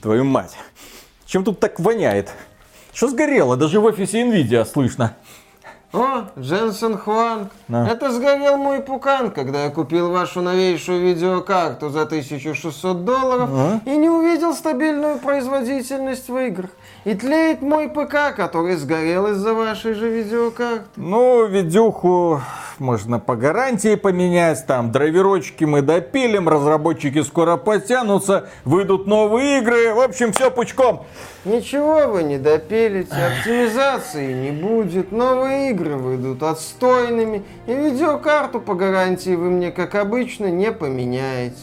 Твою мать. Чем тут так воняет? Что сгорело? Даже в офисе Nvidia слышно. О, Дженсен Хуанг. Да. Это сгорел мой пукан, когда я купил вашу новейшую видеокарту за 1600 долларов А? и не увидел стабильную производительность в играх. И тлеет мой ПК, который сгорел из-за вашей же видеокарты. Ну, видюху можно по гарантии поменять, там драйверочки мы допилим, разработчики скоро подтянутся, выйдут новые игры, в общем, все пучком. Ничего вы не допилите, оптимизации не будет, новые игры выйдут отстойными, и видеокарту по гарантии вы мне, как обычно, не поменяете.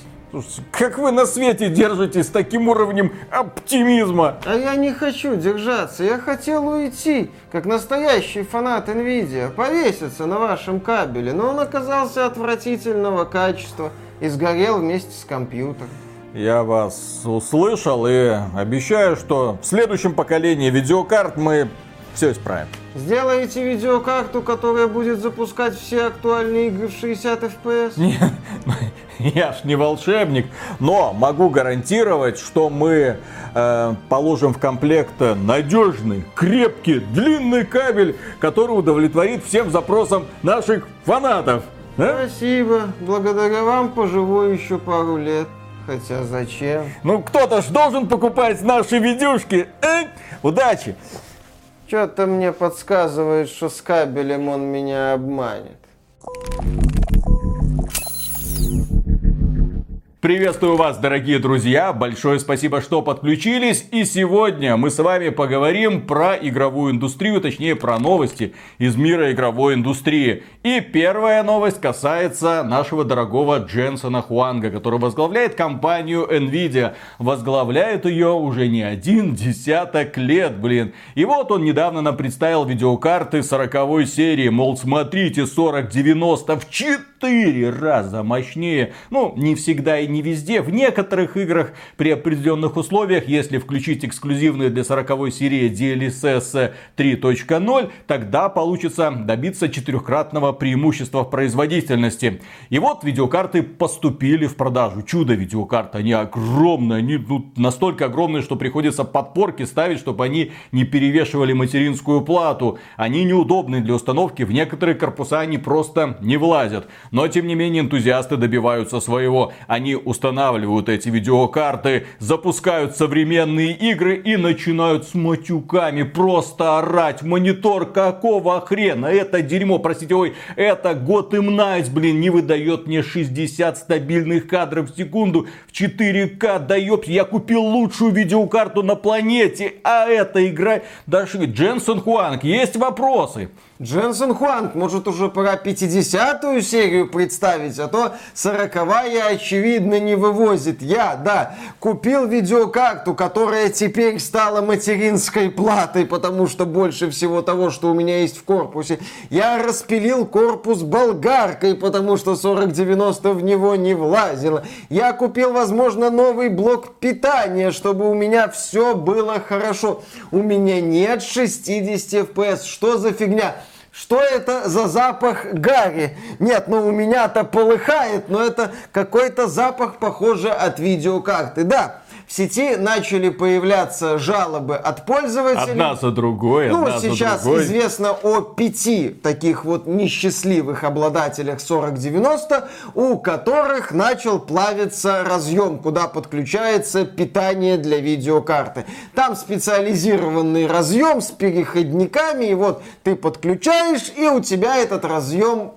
Как вы на свете держитесь с таким уровнем оптимизма? А я не хочу держаться, я хотел уйти, как настоящий фанат Nvidia, повеситься на вашем кабеле, но он оказался отвратительного качества и сгорел вместе с компьютером. Я вас услышал и обещаю, что в следующем поколении видеокарт мы все исправим. Сделаете видеокарту, которая будет запускать все актуальные игры в 60 FPS? Не, я ж не волшебник, но могу гарантировать, что мы э, положим в комплект надежный, крепкий, длинный кабель, который удовлетворит всем запросам наших фанатов. Да? Спасибо, благодаря вам поживу еще пару лет. Хотя зачем? Ну кто-то ж должен покупать наши видюшки. Э? Удачи! Что-то мне подсказывает, что с кабелем он меня обманет. Приветствую вас, дорогие друзья! Большое спасибо, что подключились. И сегодня мы с вами поговорим про игровую индустрию, точнее про новости из мира игровой индустрии. И первая новость касается нашего дорогого Дженсона Хуанга, который возглавляет компанию Nvidia. Возглавляет ее уже не один десяток лет, блин. И вот он недавно нам представил видеокарты 40 серии. Мол, смотрите, 4090 в 4 раза мощнее. Ну, не всегда и не везде. В некоторых играх при определенных условиях, если включить эксклюзивные для 40 серии DLSS 3.0, тогда получится добиться четырехкратного преимущества в производительности. И вот видеокарты поступили в продажу. Чудо видеокарты. Они огромные. Они ну, настолько огромные, что приходится подпорки ставить, чтобы они не перевешивали материнскую плату. Они неудобны для установки. В некоторые корпуса они просто не влазят. Но тем не менее энтузиасты добиваются своего. Они устанавливают эти видеокарты, запускают современные игры и начинают с матюками просто орать. Монитор какого хрена? Это дерьмо, простите, ой, это Gotham Knights, блин, не выдает мне 60 стабильных кадров в секунду в 4К. Да ёпт, я купил лучшую видеокарту на планете, а эта игра... Даже Дженсен Хуанг, есть вопросы? Дженсен Хуанг, может уже пора 50-ю серию представить, а то 40-я очевидно не вывозит. Я, да, купил видеокарту, которая теперь стала материнской платой, потому что больше всего того, что у меня есть в корпусе. Я распилил корпус болгаркой, потому что 4090 в него не влазило. Я купил, возможно, новый блок питания, чтобы у меня все было хорошо. У меня нет 60 FPS. Что за фигня? Что это за запах гари? Нет, ну у меня-то полыхает, но это какой-то запах, похоже, от видеокарты. Да, в сети начали появляться жалобы от пользователей. Одна за другой, Ну, одна сейчас за другой. известно о пяти таких вот несчастливых обладателях 4090, у которых начал плавиться разъем, куда подключается питание для видеокарты. Там специализированный разъем с переходниками, и вот ты подключаешь, и у тебя этот разъем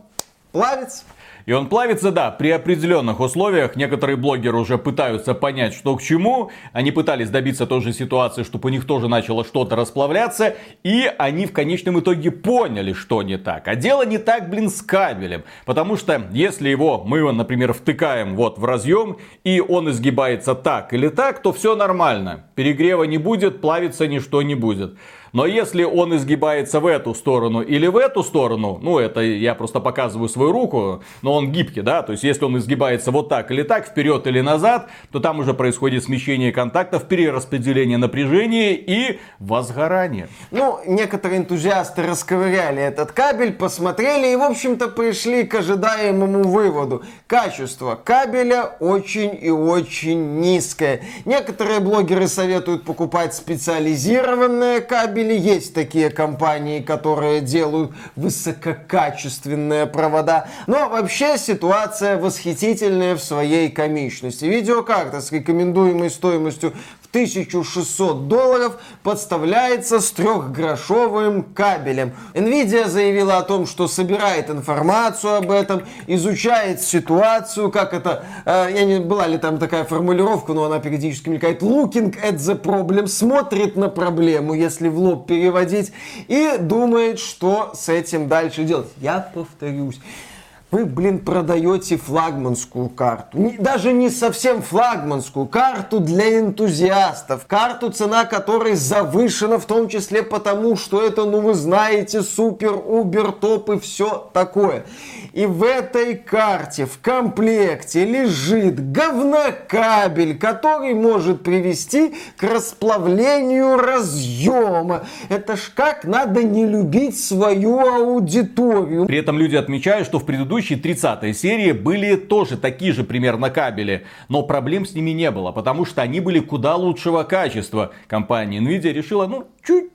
плавится. И он плавится, да, при определенных условиях. Некоторые блогеры уже пытаются понять, что к чему. Они пытались добиться той же ситуации, чтобы у них тоже начало что-то расплавляться. И они в конечном итоге поняли, что не так. А дело не так, блин, с кабелем. Потому что если его мы, например, втыкаем вот в разъем, и он изгибается так или так, то все нормально. Перегрева не будет, плавиться ничто не будет. Но если он изгибается в эту сторону или в эту сторону, ну это я просто показываю свою руку, но он гибкий, да, то есть если он изгибается вот так или так, вперед или назад, то там уже происходит смещение контактов, перераспределение напряжения и возгорание. Ну, некоторые энтузиасты расковыряли этот кабель, посмотрели и, в общем-то, пришли к ожидаемому выводу. Качество кабеля очень и очень низкое. Некоторые блогеры советуют покупать специализированные кабели. Есть такие компании, которые делают высококачественные провода. Но вообще ситуация восхитительная в своей комичности. Видеокарта с рекомендуемой стоимостью 1600 долларов подставляется с трехгрошовым кабелем. Nvidia заявила о том, что собирает информацию об этом, изучает ситуацию, как это, э, я не была ли там такая формулировка, но она периодически мелькает, looking at the problem, смотрит на проблему, если в лоб переводить, и думает, что с этим дальше делать. Я повторюсь, вы, блин, продаете флагманскую карту. Даже не совсем флагманскую, карту для энтузиастов. Карту, цена которой завышена, в том числе потому, что это, ну вы знаете, супер, убер, топ и все такое. И в этой карте в комплекте лежит говнокабель, который может привести к расплавлению разъема. Это ж как надо не любить свою аудиторию. При этом люди отмечают, что в предыдущей 30 серии были тоже такие же примерно кабели, но проблем с ними не было, потому что они были куда лучшего качества. Компания Nvidia решила, ну, чуть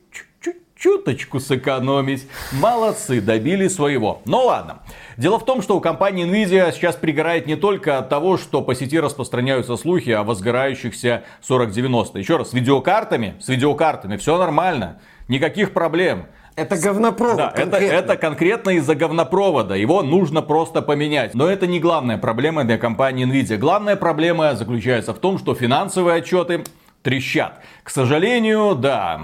чуточку сэкономить. Молодцы, добили своего. Ну ладно. Дело в том, что у компании Nvidia сейчас пригорает не только от того, что по сети распространяются слухи о возгорающихся 4090. Еще раз, с видеокартами, с видеокартами все нормально. Никаких проблем. Это говнопровод. Да, это, это конкретно из-за говнопровода. Его нужно просто поменять. Но это не главная проблема для компании Nvidia. Главная проблема заключается в том, что финансовые отчеты трещат. К сожалению, да,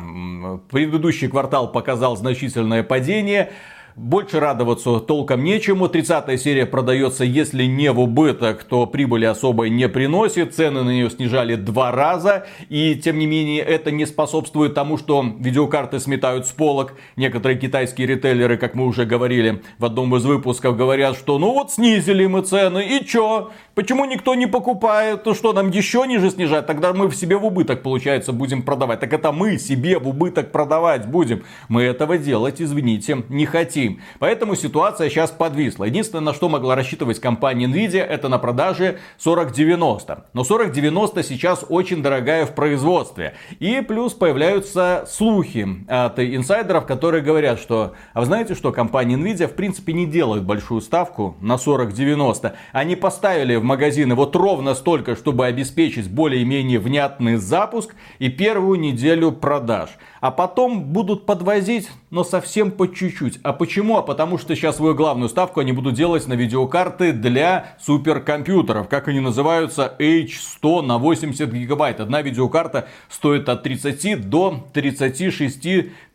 предыдущий квартал показал значительное падение. Больше радоваться толком нечему. 30 серия продается, если не в убыток, то прибыли особой не приносит. Цены на нее снижали два раза. И тем не менее это не способствует тому, что видеокарты сметают с полок. Некоторые китайские ритейлеры, как мы уже говорили в одном из выпусков, говорят, что ну вот снизили мы цены и чё? Почему никто не покупает? То что, нам еще ниже снижать? Тогда мы в себе в убыток, получается, будем продавать. Так это мы себе в убыток продавать будем. Мы этого делать, извините, не хотим. Поэтому ситуация сейчас подвисла. Единственное, на что могла рассчитывать компания Nvidia, это на продаже 4090. Но 4090 сейчас очень дорогая в производстве. И плюс появляются слухи от инсайдеров, которые говорят, что, а вы знаете, что компания Nvidia в принципе не делает большую ставку на 4090. Они поставили в магазины вот ровно столько, чтобы обеспечить более-менее внятный запуск и первую неделю продаж. А потом будут подвозить, но совсем по чуть-чуть. А почему? А потому что сейчас свою главную ставку они будут делать на видеокарты для суперкомпьютеров. Как они называются? H100 на 80 гигабайт. Одна видеокарта стоит от 30 до 36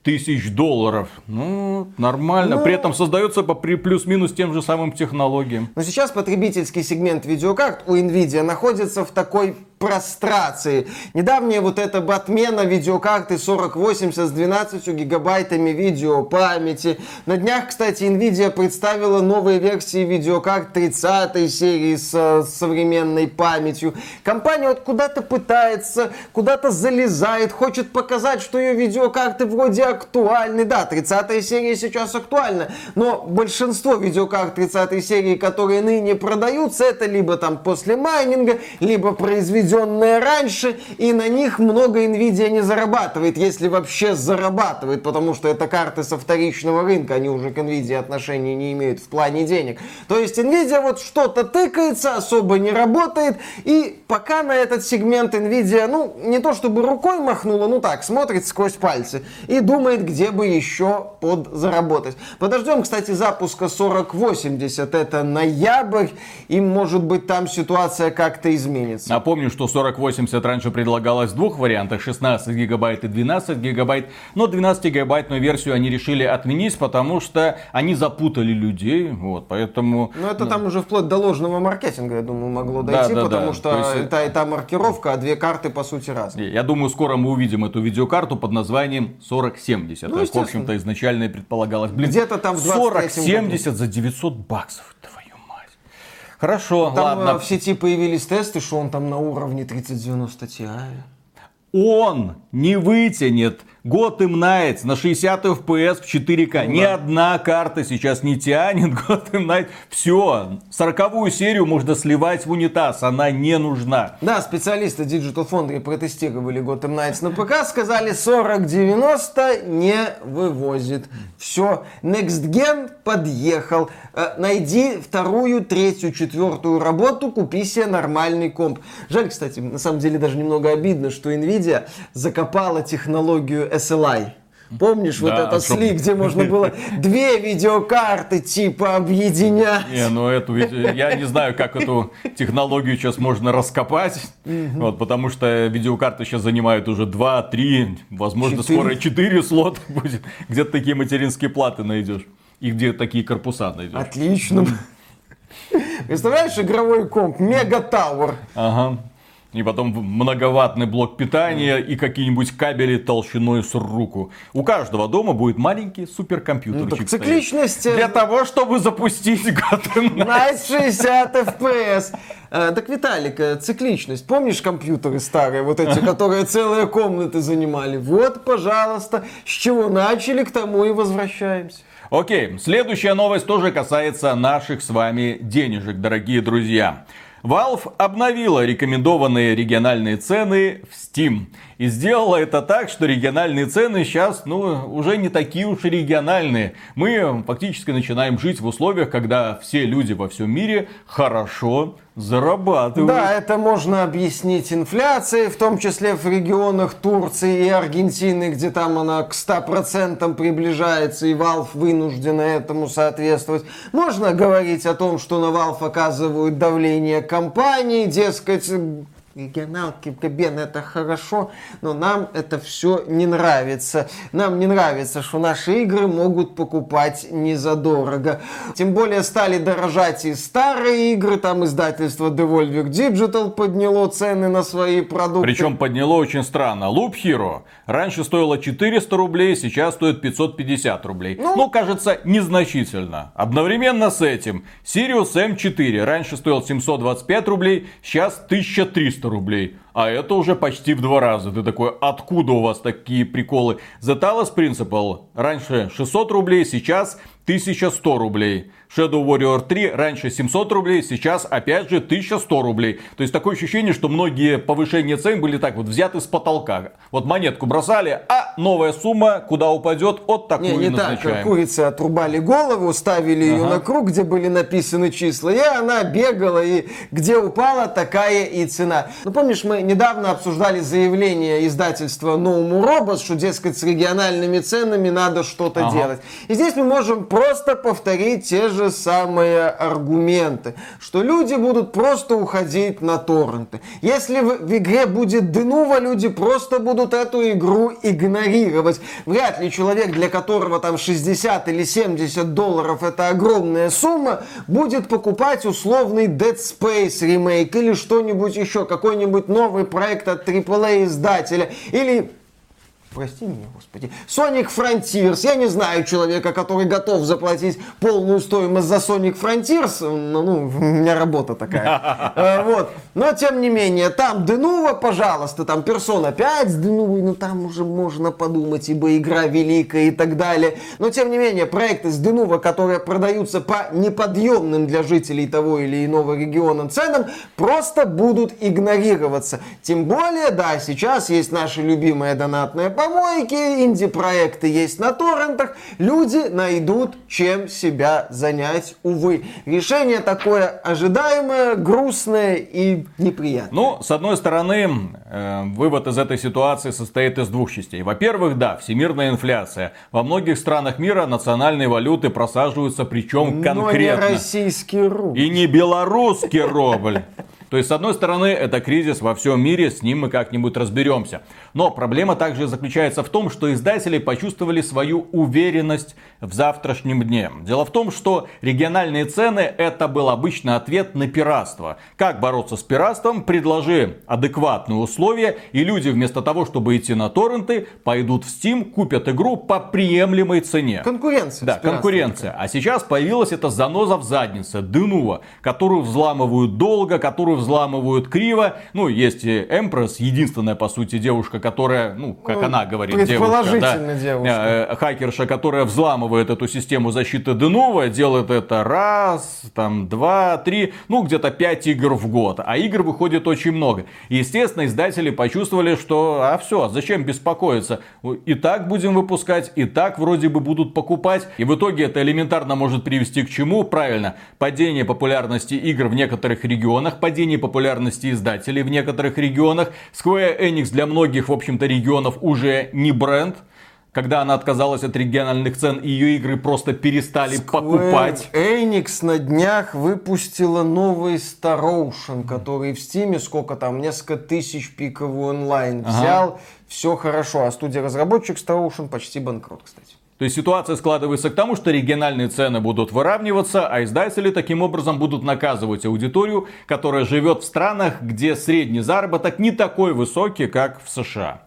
тысяч долларов. Ну, нормально. Ну... При этом создается по плюс-минус тем же самым технологиям. Но сейчас потребительский сегмент видеокарт у Nvidia находится в такой прострации. Недавняя вот эта отмена видеокарты 4080 с 12 гигабайтами видеопамяти. На днях, кстати, Nvidia представила новые версии видеокарт 30 серии с, современной памятью. Компания вот куда-то пытается, куда-то залезает, хочет показать, что ее видеокарты вроде актуальны. Да, 30 серия сейчас актуальна, но большинство видеокарт 30 серии, которые ныне продаются, это либо там после майнинга, либо произведены произведенные раньше, и на них много Nvidia не зарабатывает, если вообще зарабатывает, потому что это карты со вторичного рынка, они уже к Nvidia отношения не имеют в плане денег. То есть Nvidia вот что-то тыкается, особо не работает, и пока на этот сегмент Nvidia, ну, не то чтобы рукой махнула, ну так, смотрит сквозь пальцы и думает, где бы еще подзаработать. Подождем, кстати, запуска 4080, это ноябрь, и может быть там ситуация как-то изменится. Напомню, что что 4080 раньше предлагалось в двух вариантах, 16 гигабайт и 12 гигабайт, но 12 гигабайтную версию они решили отменить, потому что они запутали людей, вот, поэтому... Ну, это там уже вплоть до ложного маркетинга, я думаю, могло дойти, да, да, потому да. что есть... это и та маркировка, а две карты, по сути, разные. Я думаю, скоро мы увидим эту видеокарту под названием 4070. Ну, в общем-то, изначально и предполагалось. Блин, Где-то там в 4070 за 900 баксов. Твою. Хорошо, там ладно. в сети появились тесты, что он там на уровне 3090 Ti. Он не вытянет Gotham Knights на 60 FPS в 4К. Ну, Ни да. одна карта сейчас не тянет Gotham Knights. Все, сороковую серию можно сливать в унитаз, она не нужна. Да, специалисты Digital Foundry протестировали Gotham Knights на ПК, сказали 4090 не вывозит. Все, Next Gen подъехал. Э, найди вторую, третью, четвертую работу, купи себе нормальный комп. Жаль, кстати, на самом деле даже немного обидно, что Nvidia закопала технологию SLI. Помнишь да, вот этот чтоб... слик, где можно было две видеокарты типа объединять? Не, ну эту, я не знаю, как эту технологию сейчас можно раскопать, вот, потому что видеокарты сейчас занимают уже 2, 3, возможно 4. скоро 4 слота будет. Где-то такие материнские платы найдешь. И где такие корпуса найдешь. Отлично. Представляешь, игровой комп, Мега Тауэр. Ага и потом многоватный блок питания и какие-нибудь кабели толщиной с руку. У каждого дома будет маленький суперкомпьютер. Ну, цикличность... Для того, чтобы запустить Gotham Knights. 60 FPS. Э, так, Виталик, э, цикличность. Помнишь компьютеры старые, вот эти, которые целые комнаты занимали? Вот, пожалуйста, с чего начали, к тому и возвращаемся. Окей, следующая новость тоже касается наших с вами денежек, дорогие друзья. Valve обновила рекомендованные региональные цены в Steam. И сделала это так, что региональные цены сейчас, ну, уже не такие уж и региональные. Мы фактически начинаем жить в условиях, когда все люди во всем мире хорошо зарабатывают. Да, это можно объяснить инфляцией, в том числе в регионах Турции и Аргентины, где там она к 100% приближается, и Valve вынуждена этому соответствовать. Можно говорить о том, что на Valve оказывают давление компании, дескать, регионалки, Габен, это хорошо, но нам это все не нравится. Нам не нравится, что наши игры могут покупать не задорого. Тем более стали дорожать и старые игры, там издательство Devolver Digital подняло цены на свои продукты. Причем подняло очень странно. Loop Hero раньше стоило 400 рублей, сейчас стоит 550 рублей. Ну, ну кажется, незначительно. Одновременно с этим Sirius M4 раньше стоил 725 рублей, сейчас 1300 300 рублей. А это уже почти в два раза. Ты такой, откуда у вас такие приколы? The Talos Principle раньше 600 рублей, сейчас 1100 рублей. Shadow Warrior 3 раньше 700 рублей, сейчас опять же 1100 рублей. То есть такое ощущение, что многие повышения цен были так вот взяты с потолка. Вот монетку бросали, а новая сумма куда упадет, от такую не, не назначаем. так, курицы отрубали голову, ставили ага. ее на круг, где были написаны числа, и она бегала, и где упала, такая и цена. Ну помнишь, мы недавно обсуждали заявление издательства No More Robots, что, дескать, с региональными ценами надо что-то ага. делать. И здесь мы можем просто повторить те же самые аргументы, что люди будут просто уходить на торренты. Если в, в игре будет Денува, люди просто будут эту игру игнорировать. Вряд ли человек, для которого там 60 или 70 долларов это огромная сумма, будет покупать условный Dead Space ремейк или что-нибудь еще, какой-нибудь новый проект от AAA издателя или Прости меня, господи. Sonic Frontiers. Я не знаю человека, который готов заплатить полную стоимость за Sonic Frontiers. Ну, ну у меня работа такая. Э, вот. Но, тем не менее, там Денува, пожалуйста, там Persona 5 с Денувой, ну, там уже можно подумать, ибо игра великая и так далее. Но, тем не менее, проекты с Денува, которые продаются по неподъемным для жителей того или иного региона ценам, просто будут игнорироваться. Тем более, да, сейчас есть наша любимая донатная помойки, инди-проекты есть на торрентах, люди найдут чем себя занять, увы. Решение такое ожидаемое, грустное и неприятное. Ну, с одной стороны, э, вывод из этой ситуации состоит из двух частей. Во-первых, да, всемирная инфляция. Во многих странах мира национальные валюты просаживаются, причем конкретно. Но не российский рубль. И не белорусский рубль. То есть, с одной стороны, это кризис во всем мире, с ним мы как-нибудь разберемся. Но проблема также заключается в том, что издатели почувствовали свою уверенность в завтрашнем дне. Дело в том, что региональные цены это был обычный ответ на пиратство. Как бороться с пиратством? Предложи адекватные условия, и люди вместо того, чтобы идти на торренты, пойдут в Steam, купят игру по приемлемой цене. Конкуренция. Да, конкуренция. А сейчас появилась эта заноза в заднице, Денува, которую взламывают долго, которую взламывают криво. Ну, есть Эмпресс, единственная, по сути, девушка, которая, ну, как ну, она говорит, девушка, да, девушка. Э, хакерша, которая взламывает эту систему защиты Денува, делает это раз, там, два, три, ну, где-то пять игр в год. А игр выходит очень много. естественно, издатели почувствовали, что, а все, зачем беспокоиться? И так будем выпускать, и так вроде бы будут покупать. И в итоге это элементарно может привести к чему? Правильно, падение популярности игр в некоторых регионах, падение популярности издателей в некоторых регионах. Square Enix для многих, в общем-то, регионов уже не бренд когда она отказалась от региональных цен, и ее игры просто перестали Square покупать. Enix на днях выпустила новый Star Ocean, который в Стиме сколько там, несколько тысяч пиковый онлайн ага. взял. Все хорошо, а студия-разработчик Star Ocean почти банкрот, кстати. То есть ситуация складывается к тому, что региональные цены будут выравниваться, а издатели таким образом будут наказывать аудиторию, которая живет в странах, где средний заработок не такой высокий, как в США.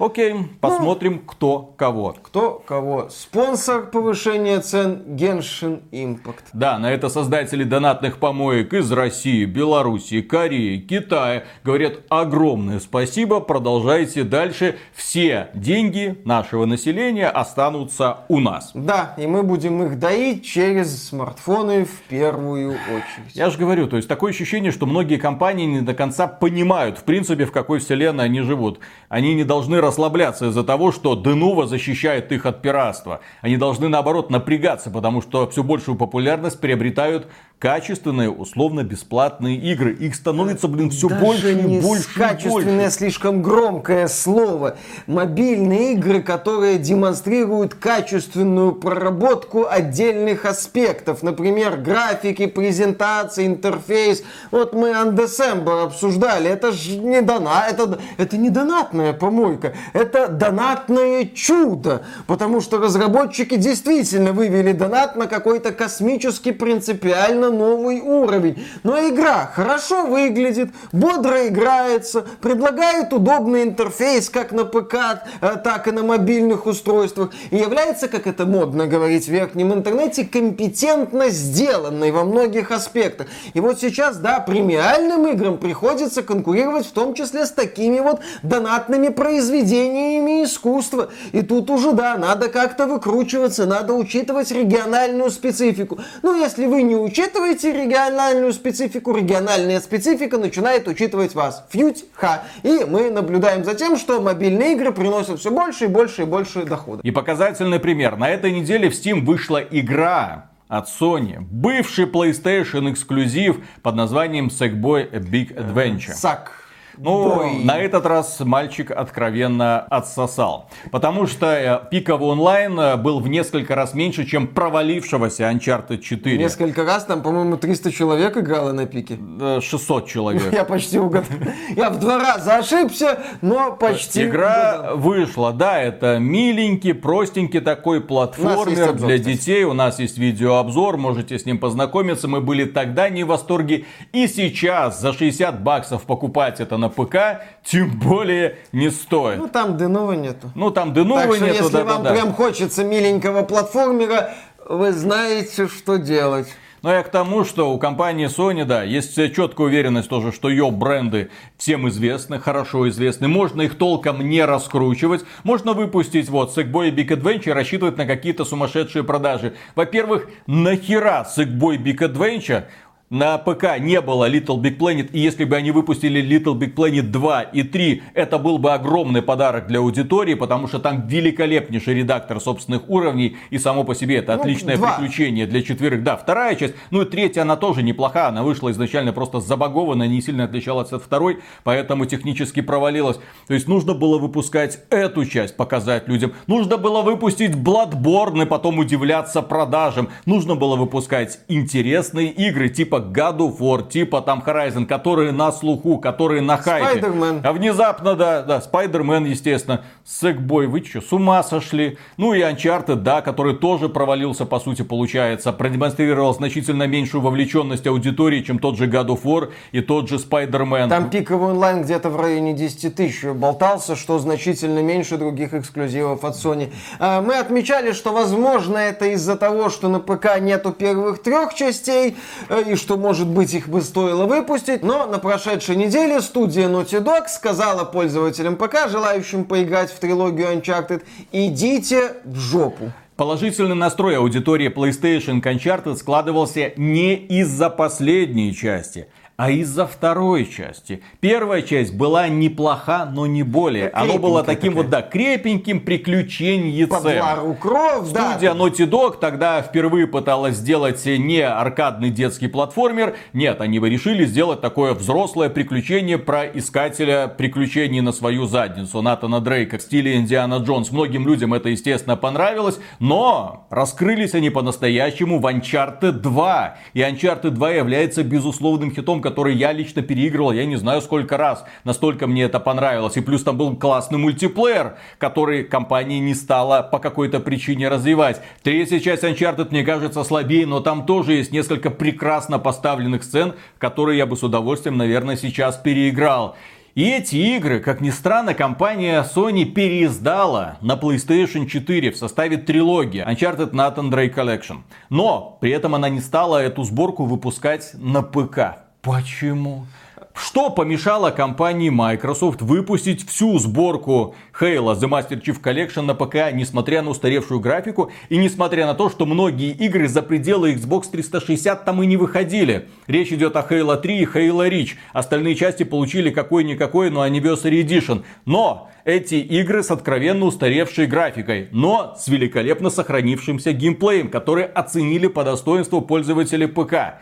Окей, посмотрим, ну, кто кого. Кто кого. Спонсор повышения цен Genshin Impact. Да, на это создатели донатных помоек из России, Белоруссии, Кореи, Китая говорят огромное спасибо, продолжайте дальше. Все деньги нашего населения останутся у нас. Да, и мы будем их доить через смартфоны в первую очередь. Я же говорю, то есть такое ощущение, что многие компании не до конца понимают, в принципе, в какой вселенной они живут. Они не должны расслабляться из-за того, что Денува защищает их от пиратства. Они должны, наоборот, напрягаться, потому что все большую популярность приобретают качественные, условно-бесплатные игры. Их становится, блин, все Даже больше и больше качественное, больше. слишком громкое слово. Мобильные игры, которые демонстрируют качественную проработку отдельных аспектов. Например, графики, презентации, интерфейс. Вот мы Undecember обсуждали. Это же не дона, это, это не донатная помойка. Это донатное чудо. Потому что разработчики действительно вывели донат на какой-то космический принципиально новый уровень. Но игра хорошо выглядит, бодро играется, предлагает удобный интерфейс как на ПК, э, так и на мобильных устройствах. И является, как это модно говорить в верхнем интернете, компетентно сделанной во многих аспектах. И вот сейчас, да, премиальным играм приходится конкурировать в том числе с такими вот донатными произведениями искусства. И тут уже, да, надо как-то выкручиваться, надо учитывать региональную специфику. Ну, если вы не учитываете, учитываете региональную специфику, региональная специфика начинает учитывать вас. Фьють ха. И мы наблюдаем за тем, что мобильные игры приносят все больше и больше и больше дохода. И показательный пример. На этой неделе в Steam вышла игра от Sony. Бывший PlayStation эксклюзив под названием Sackboy Big Adventure. Сак. Ну, Бой. на этот раз мальчик откровенно отсосал. Потому что э, пиковый онлайн э, был в несколько раз меньше, чем провалившегося Uncharted 4. Несколько раз, там, по-моему, 300 человек играло на пике. 600 человек. Я почти угадал. Я в два раза ошибся, но почти Игра вышла, да, это миленький, простенький такой платформер для детей. У нас есть видеообзор, можете с ним познакомиться. Мы были тогда не в восторге. И сейчас за 60 баксов покупать это на ПК, тем более не стоит. Ну там Денова нету. Ну там Денова так что, нету, если да, вам да, прям хочется миленького платформера, вы знаете, что делать. Но я к тому, что у компании Sony, да, есть четкая уверенность тоже, что ее бренды всем известны, хорошо известны. Можно их толком не раскручивать. Можно выпустить вот Sackboy Big Adventure, рассчитывать на какие-то сумасшедшие продажи. Во-первых, нахера Sackboy Big Adventure? На ПК не было Little Big Planet, и если бы они выпустили Little Big Planet 2 и 3, это был бы огромный подарок для аудитории, потому что там великолепнейший редактор собственных уровней, и само по себе это ну, отличное 2. приключение для четверых. Да, вторая часть, ну и третья, она тоже неплоха, она вышла изначально просто забагованная, не сильно отличалась от второй, поэтому технически провалилась. То есть нужно было выпускать эту часть, показать людям. Нужно было выпустить Bloodborne и потом удивляться продажам. Нужно было выпускать интересные игры, типа God of War, типа там Horizon, которые на слуху, которые на хайпе. Spider-Man. А внезапно, да, да, Spider-Man, естественно, Сэкбой, вы что, с ума сошли? Ну и Uncharted, да, который тоже провалился, по сути, получается, продемонстрировал значительно меньшую вовлеченность аудитории, чем тот же God of War и тот же Spider-Man. Там пиковый онлайн где-то в районе 10 тысяч болтался, что значительно меньше других эксклюзивов от Sony. А, Мы отмечали, что возможно это из-за того, что на ПК нету первых трех частей, э, и что может быть их бы стоило выпустить, но на прошедшей неделе студия Naughty Dog сказала пользователям ПК, желающим поиграть в трилогию Uncharted, идите в жопу. Положительный настрой аудитории PlayStation к Uncharted складывался не из-за последней части, а из-за второй части. Первая часть была неплоха, но не более. Оно было таким вот, да, крепеньким приключеньицем. Под Лару Крофт, да. Студия Naughty Dog тогда впервые пыталась сделать не аркадный детский платформер. Нет, они бы решили сделать такое взрослое приключение про искателя приключений на свою задницу. Натана Дрейка в стиле Индиана Джонс. Многим людям это, естественно, понравилось. Но раскрылись они по-настоящему в Uncharted 2. И Uncharted 2 является безусловным хитом, который я лично переигрывал, я не знаю сколько раз. Настолько мне это понравилось. И плюс там был классный мультиплеер, который компания не стала по какой-то причине развивать. Третья часть Uncharted мне кажется слабее, но там тоже есть несколько прекрасно поставленных сцен, которые я бы с удовольствием, наверное, сейчас переиграл. И эти игры, как ни странно, компания Sony переиздала на PlayStation 4 в составе трилогии Uncharted Nathan Drake Collection. Но при этом она не стала эту сборку выпускать на ПК. Почему? Что помешало компании Microsoft выпустить всю сборку Halo The Master Chief Collection на ПК, несмотря на устаревшую графику и несмотря на то, что многие игры за пределы Xbox 360 там и не выходили. Речь идет о Halo 3 и Halo Reach. Остальные части получили какой-никакой, но Anniversary Edition. Но эти игры с откровенно устаревшей графикой, но с великолепно сохранившимся геймплеем, который оценили по достоинству пользователи ПК.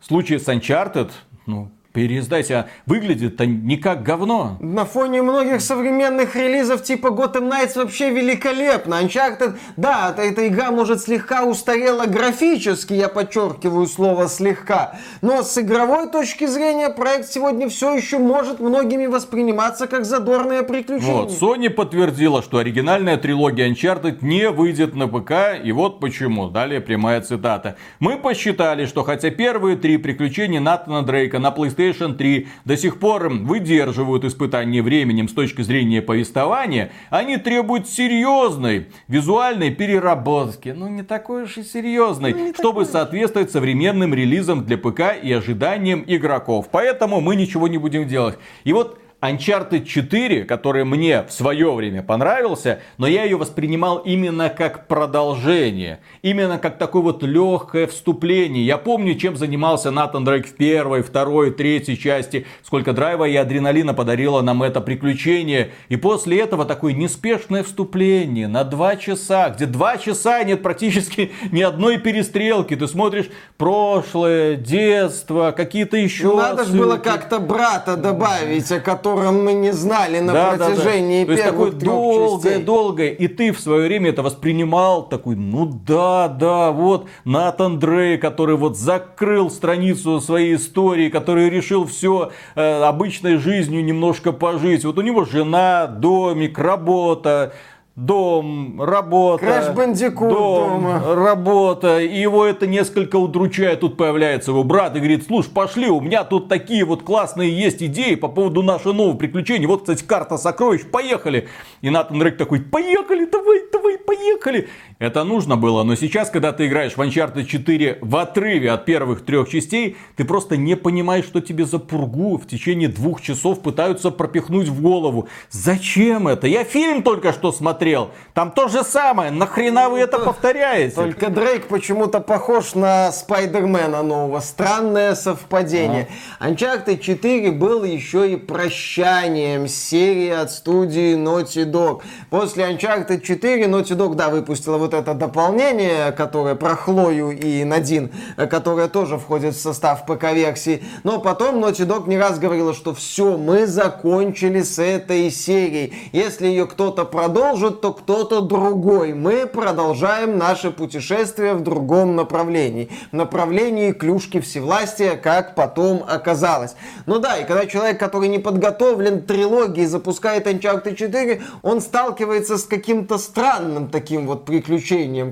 В случае с Uncharted, ну, переиздайте, а выглядит-то не как говно. На фоне многих современных релизов типа Gotham Knights вообще великолепно. Uncharted, да, эта, эта игра может слегка устарела графически, я подчеркиваю слово слегка. Но с игровой точки зрения проект сегодня все еще может многими восприниматься как задорное приключение. Вот, Sony подтвердила, что оригинальная трилогия Uncharted не выйдет на ПК, и вот почему. Далее прямая цитата. Мы посчитали, что хотя первые три приключения Натана Дрейка на PlayStation 3 до сих пор выдерживают испытания временем с точки зрения повествования, они требуют серьезной визуальной переработки. Ну, не такой уж и серьезной, Ну, чтобы соответствовать современным релизам для ПК и ожиданиям игроков. Поэтому мы ничего не будем делать. И вот Uncharted 4, который мне в свое время понравился, но я ее воспринимал именно как продолжение. Именно как такое вот легкое вступление. Я помню, чем занимался Натан Дрейк в первой, второй, третьей части. Сколько драйва и адреналина подарило нам это приключение. И после этого такое неспешное вступление на два часа, где два часа нет практически ни одной перестрелки. Ты смотришь прошлое, детство, какие-то еще Надо же было как-то брата добавить, о котором мы не знали на Да, да, да. протяжении То есть такое первых долгое, долгое. И ты в свое время это воспринимал такой, ну да, да, вот Натан Дрей, который вот закрыл страницу своей истории, который решил все обычной жизнью немножко пожить. Вот у него жена, домик, работа. Дом, работа, Crash Bandicoot дом, дома. работа. И его это несколько удручает. Тут появляется его брат и говорит, слушай, пошли, у меня тут такие вот классные есть идеи по поводу нашего нового приключения. Вот, кстати, карта сокровищ, поехали. И Натан Дрейк такой, поехали, давай, давай, поехали. Это нужно было, но сейчас, когда ты играешь в Uncharted 4 в отрыве от первых трех частей, ты просто не понимаешь, что тебе за пургу в течение двух часов пытаются пропихнуть в голову. Зачем это? Я фильм только что смотрел. Там то же самое. Нахрена вы это повторяете? Только Дрейк почему-то похож на Спайдермена нового. Странное совпадение. Uncharted 4 был еще и прощанием серии от студии Naughty Dog. После Uncharted 4 Naughty Dog, да, выпустила вот это дополнение, которое про Хлою и Надин, которое тоже входит в состав ПК-версии. Но потом Naughty Dog не раз говорила, что все, мы закончили с этой серией. Если ее кто-то продолжит, то кто-то другой. Мы продолжаем наше путешествие в другом направлении. В направлении клюшки всевластия, как потом оказалось. Ну да, и когда человек, который не подготовлен трилогии, запускает Uncharted 4, он сталкивается с каким-то странным таким вот приключением,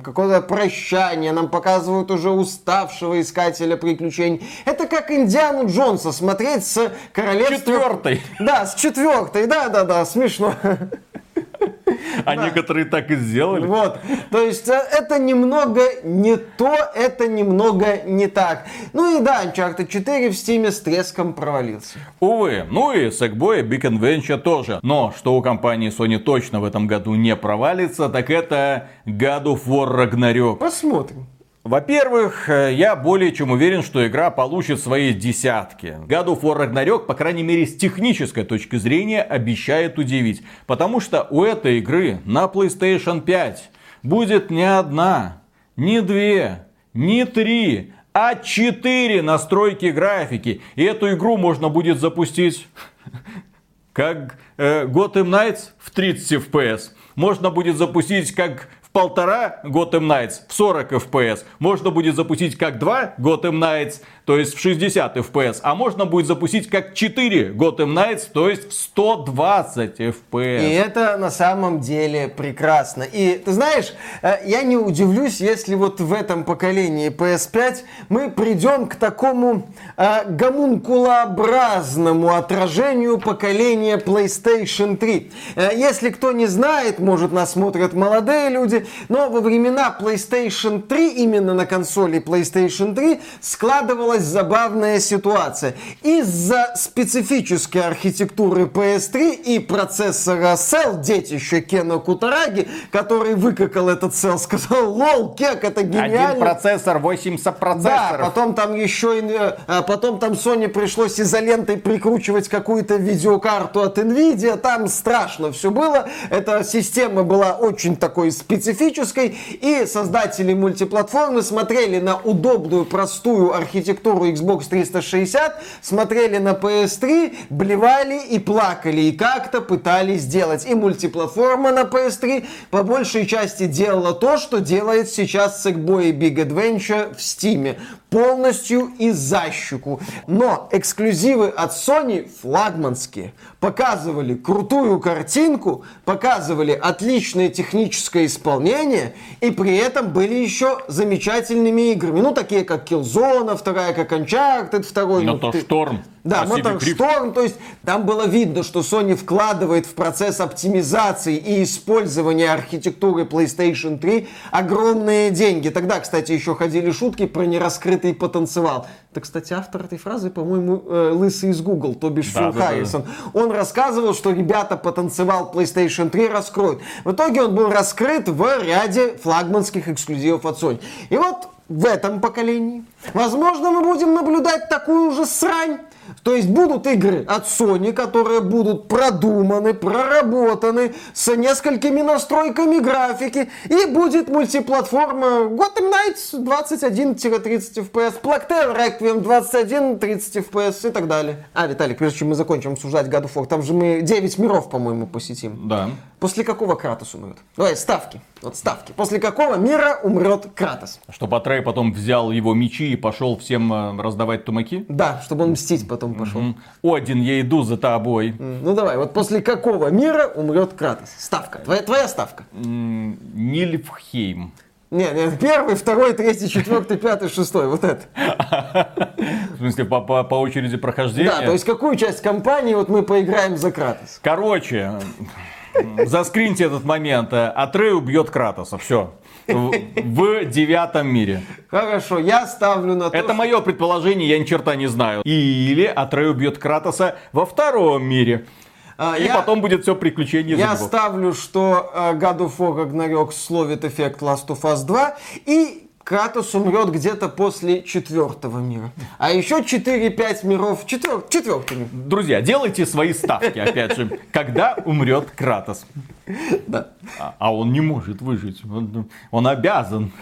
какое-то прощание, нам показывают уже уставшего искателя приключений. Это как Индиану Джонса смотреть с королевства... Четвертой. Да, с четвертой, да-да-да, смешно. А некоторые так и сделали. Вот. То есть э, это немного не то, это немного не так. Ну и да, Uncharted 4 в Steam с треском провалился. Увы. Ну и Sackboy Big Adventure тоже. Но что у компании Sony точно в этом году не провалится, так это God of War Ragnarok. Посмотрим. Во-первых, э, я более чем уверен, что игра получит свои десятки. God of War Ragnarok, по крайней мере, с технической точки зрения, обещает удивить. Потому что у этой игры на PlayStation 5 будет не одна, не две, не три, а четыре настройки графики. И эту игру можно будет запустить как э, Gotham Knights в 30 FPS. Можно будет запустить как полтора Gotham Knights в 40 FPS. Можно будет запустить как 2 Gotham Knights то есть в 60 FPS, а можно будет запустить как 4 Gotham Knights, то есть в 120 FPS. И это на самом деле прекрасно. И ты знаешь, э, я не удивлюсь, если вот в этом поколении PS5 мы придем к такому э, гомункулообразному отражению поколения PlayStation 3. Э, если кто не знает, может нас смотрят молодые люди, но во времена PlayStation 3 именно на консоли PlayStation 3 складывалось складывалась забавная ситуация. Из-за специфической архитектуры PS3 и процессора Cell, детище Кена Кутараги, который выкакал этот Cell, сказал, лол, Кек, это гениально. Один процессор, 8 сопроцессоров. Да, потом там еще, э, а потом там Sony пришлось изолентой прикручивать какую-то видеокарту от Nvidia, там страшно все было. Эта система была очень такой специфической, и создатели мультиплатформы смотрели на удобную, простую архитектуру Xbox 360, смотрели на PS3, блевали и плакали, и как-то пытались сделать. И мультиплатформа на PS3 по большей части делала то, что делает сейчас Sackboy Big Adventure в Steam полностью и за щеку. Но эксклюзивы от Sony флагманские. Показывали крутую картинку, показывали отличное техническое исполнение, и при этом были еще замечательными играми. Ну, такие как Killzone, вторая как Uncharted, второй. Но ну, то ты... Шторм. Да, Motor Storm, то есть там было видно, что Sony вкладывает в процесс оптимизации и использования архитектуры PlayStation 3 огромные деньги. Тогда, кстати, еще ходили шутки про нераскрытый потенциал. Это, кстати, автор этой фразы, по-моему, э, лысый из Google, то бишь да, Фил да, Харрисон. Да. Он рассказывал, что ребята потенциал PlayStation 3 раскроют. В итоге он был раскрыт в ряде флагманских эксклюзивов от Sony. И вот в этом поколении, возможно, мы будем наблюдать такую же срань, то есть будут игры от Sony, которые будут продуманы, проработаны, с несколькими настройками графики, и будет мультиплатформа Gotham Knights 21-30 FPS, Plague Tale Requiem 21-30 FPS и так далее. А, Виталик, прежде чем мы закончим обсуждать God of War, там же мы 9 миров, по-моему, посетим. Да. После какого Кратос умрет? Давай, ставки. Вот ставки. После какого мира умрет Кратос? Чтобы Атрей потом взял его мечи и пошел всем э, раздавать тумаки? Да, чтобы он мстить потом пошел. Угу. Один, я иду за тобой. Ну давай, вот после какого мира умрет Кратос? Ставка. Твоя, твоя ставка. Нильфхейм. Не, не, первый, второй, третий, четвертый, пятый, шестой, вот это. В смысле, по, по, по очереди прохождения? Да, то есть какую часть компании вот мы поиграем за Кратос? Короче, заскриньте этот момент. Атрей убьет Кратоса, все. В, девятом мире. Хорошо, я ставлю на то, Это мое предположение, я ни черта не знаю. Или Атрей убьет Кратоса во втором мире. А, и я, потом будет все приключение Я ставлю, что uh, God of War Ragnarok словит эффект Last of Us 2. И Кратос умрет где-то после четвертого мира. А еще 4-5 миров четвер... четвертыми. Друзья, делайте свои ставки, опять же. Когда умрет Кратос? Да. А, а он не может выжить. Он, он обязан.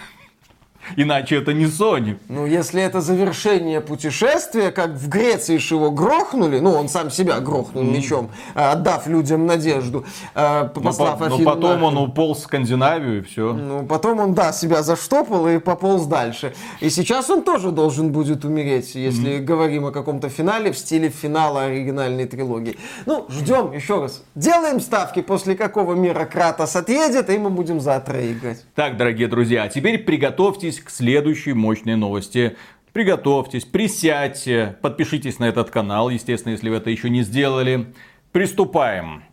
Иначе это не Соник. Ну, если это завершение путешествия, как в Греции ж его грохнули, ну, он сам себя грохнул мечом, а, отдав людям надежду, Но, послав по- но Афину потом он нахрен. уполз в Скандинавию и все. Ну, потом он, да, себя заштопал и пополз дальше. И сейчас он тоже должен будет умереть, если говорим о каком-то финале в стиле финала оригинальной трилогии. Ну, ждем, еще раз. Делаем ставки, после какого мира Кратос отъедет, и мы будем за играть. Так, дорогие друзья, а теперь приготовьтесь к следующей мощной новости. Приготовьтесь, присядьте, подпишитесь на этот канал, естественно, если вы это еще не сделали. Приступаем.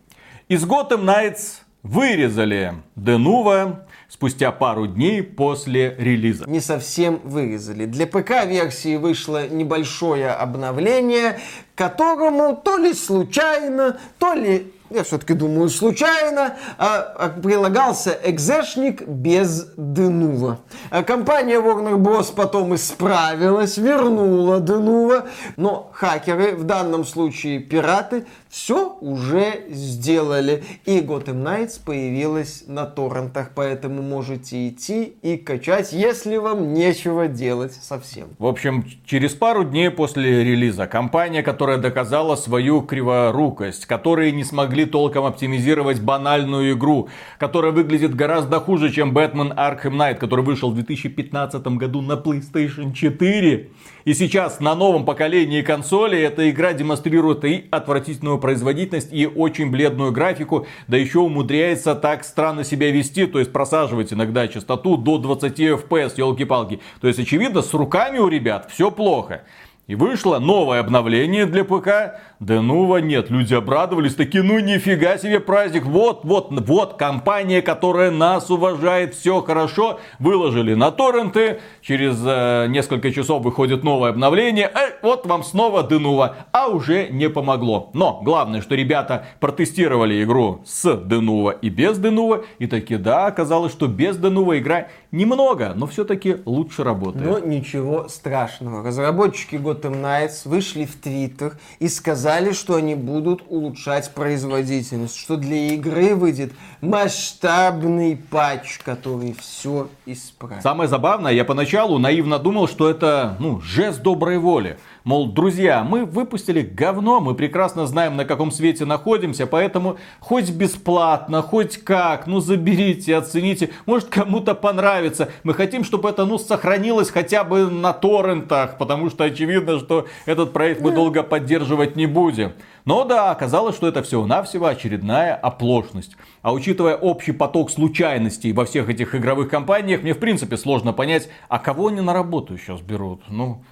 Из Gotham Knights вырезали Денува спустя пару дней после релиза. не совсем вырезали. Для ПК-версии вышло небольшое обновление, которому то ли случайно, то ли, я все-таки думаю, случайно, а, а, прилагался экзешник без Денува. А компания Warner Bros. потом исправилась, вернула Денува, но хакеры, в данном случае пираты, все уже сделали. И Gotham Knights появилась на торрентах, поэтому можете идти и качать, если вам нечего делать совсем. В общем, через пару дней после релиза компания, которая доказала свою криворукость, которые не смогли толком оптимизировать банальную игру, которая выглядит гораздо хуже, чем Batman Arkham Knight, который вышел в 2015 году на PlayStation 4. И сейчас на новом поколении консолей эта игра демонстрирует и отвратительную производительность, и очень бледную графику, да еще умудряется так странно себя вести, то есть просаживать иногда частоту до 20 FPS, елки-палки. То есть очевидно, с руками у ребят все плохо. И вышло новое обновление для ПК. Денува нет. Люди обрадовались. Такие, ну нифига себе праздник. Вот, вот, вот компания, которая нас уважает. Все хорошо. Выложили на торренты. Через э, несколько часов выходит новое обновление. Э, вот вам снова Денува. А уже не помогло. Но главное, что ребята протестировали игру с Денува и без Денува. И таки, да, оказалось, что без Денува игра немного, но все-таки лучше работает. Но ничего страшного. Разработчики Gotham Knights вышли в Твиттер и сказали, что они будут улучшать производительность, что для игры выйдет масштабный патч, который все исправит. Самое забавное, я поначалу наивно думал, что это, ну, жест доброй воли. Мол, друзья, мы выпустили говно, мы прекрасно знаем, на каком свете находимся, поэтому хоть бесплатно, хоть как, ну заберите, оцените, может кому-то понравится. Мы хотим, чтобы это, ну, сохранилось хотя бы на торрентах, потому что очевидно, что этот проект мы долго поддерживать не будем. Но да, оказалось, что это всего-навсего очередная оплошность. А учитывая общий поток случайностей во всех этих игровых компаниях, мне в принципе сложно понять, а кого они на работу сейчас берут. Ну,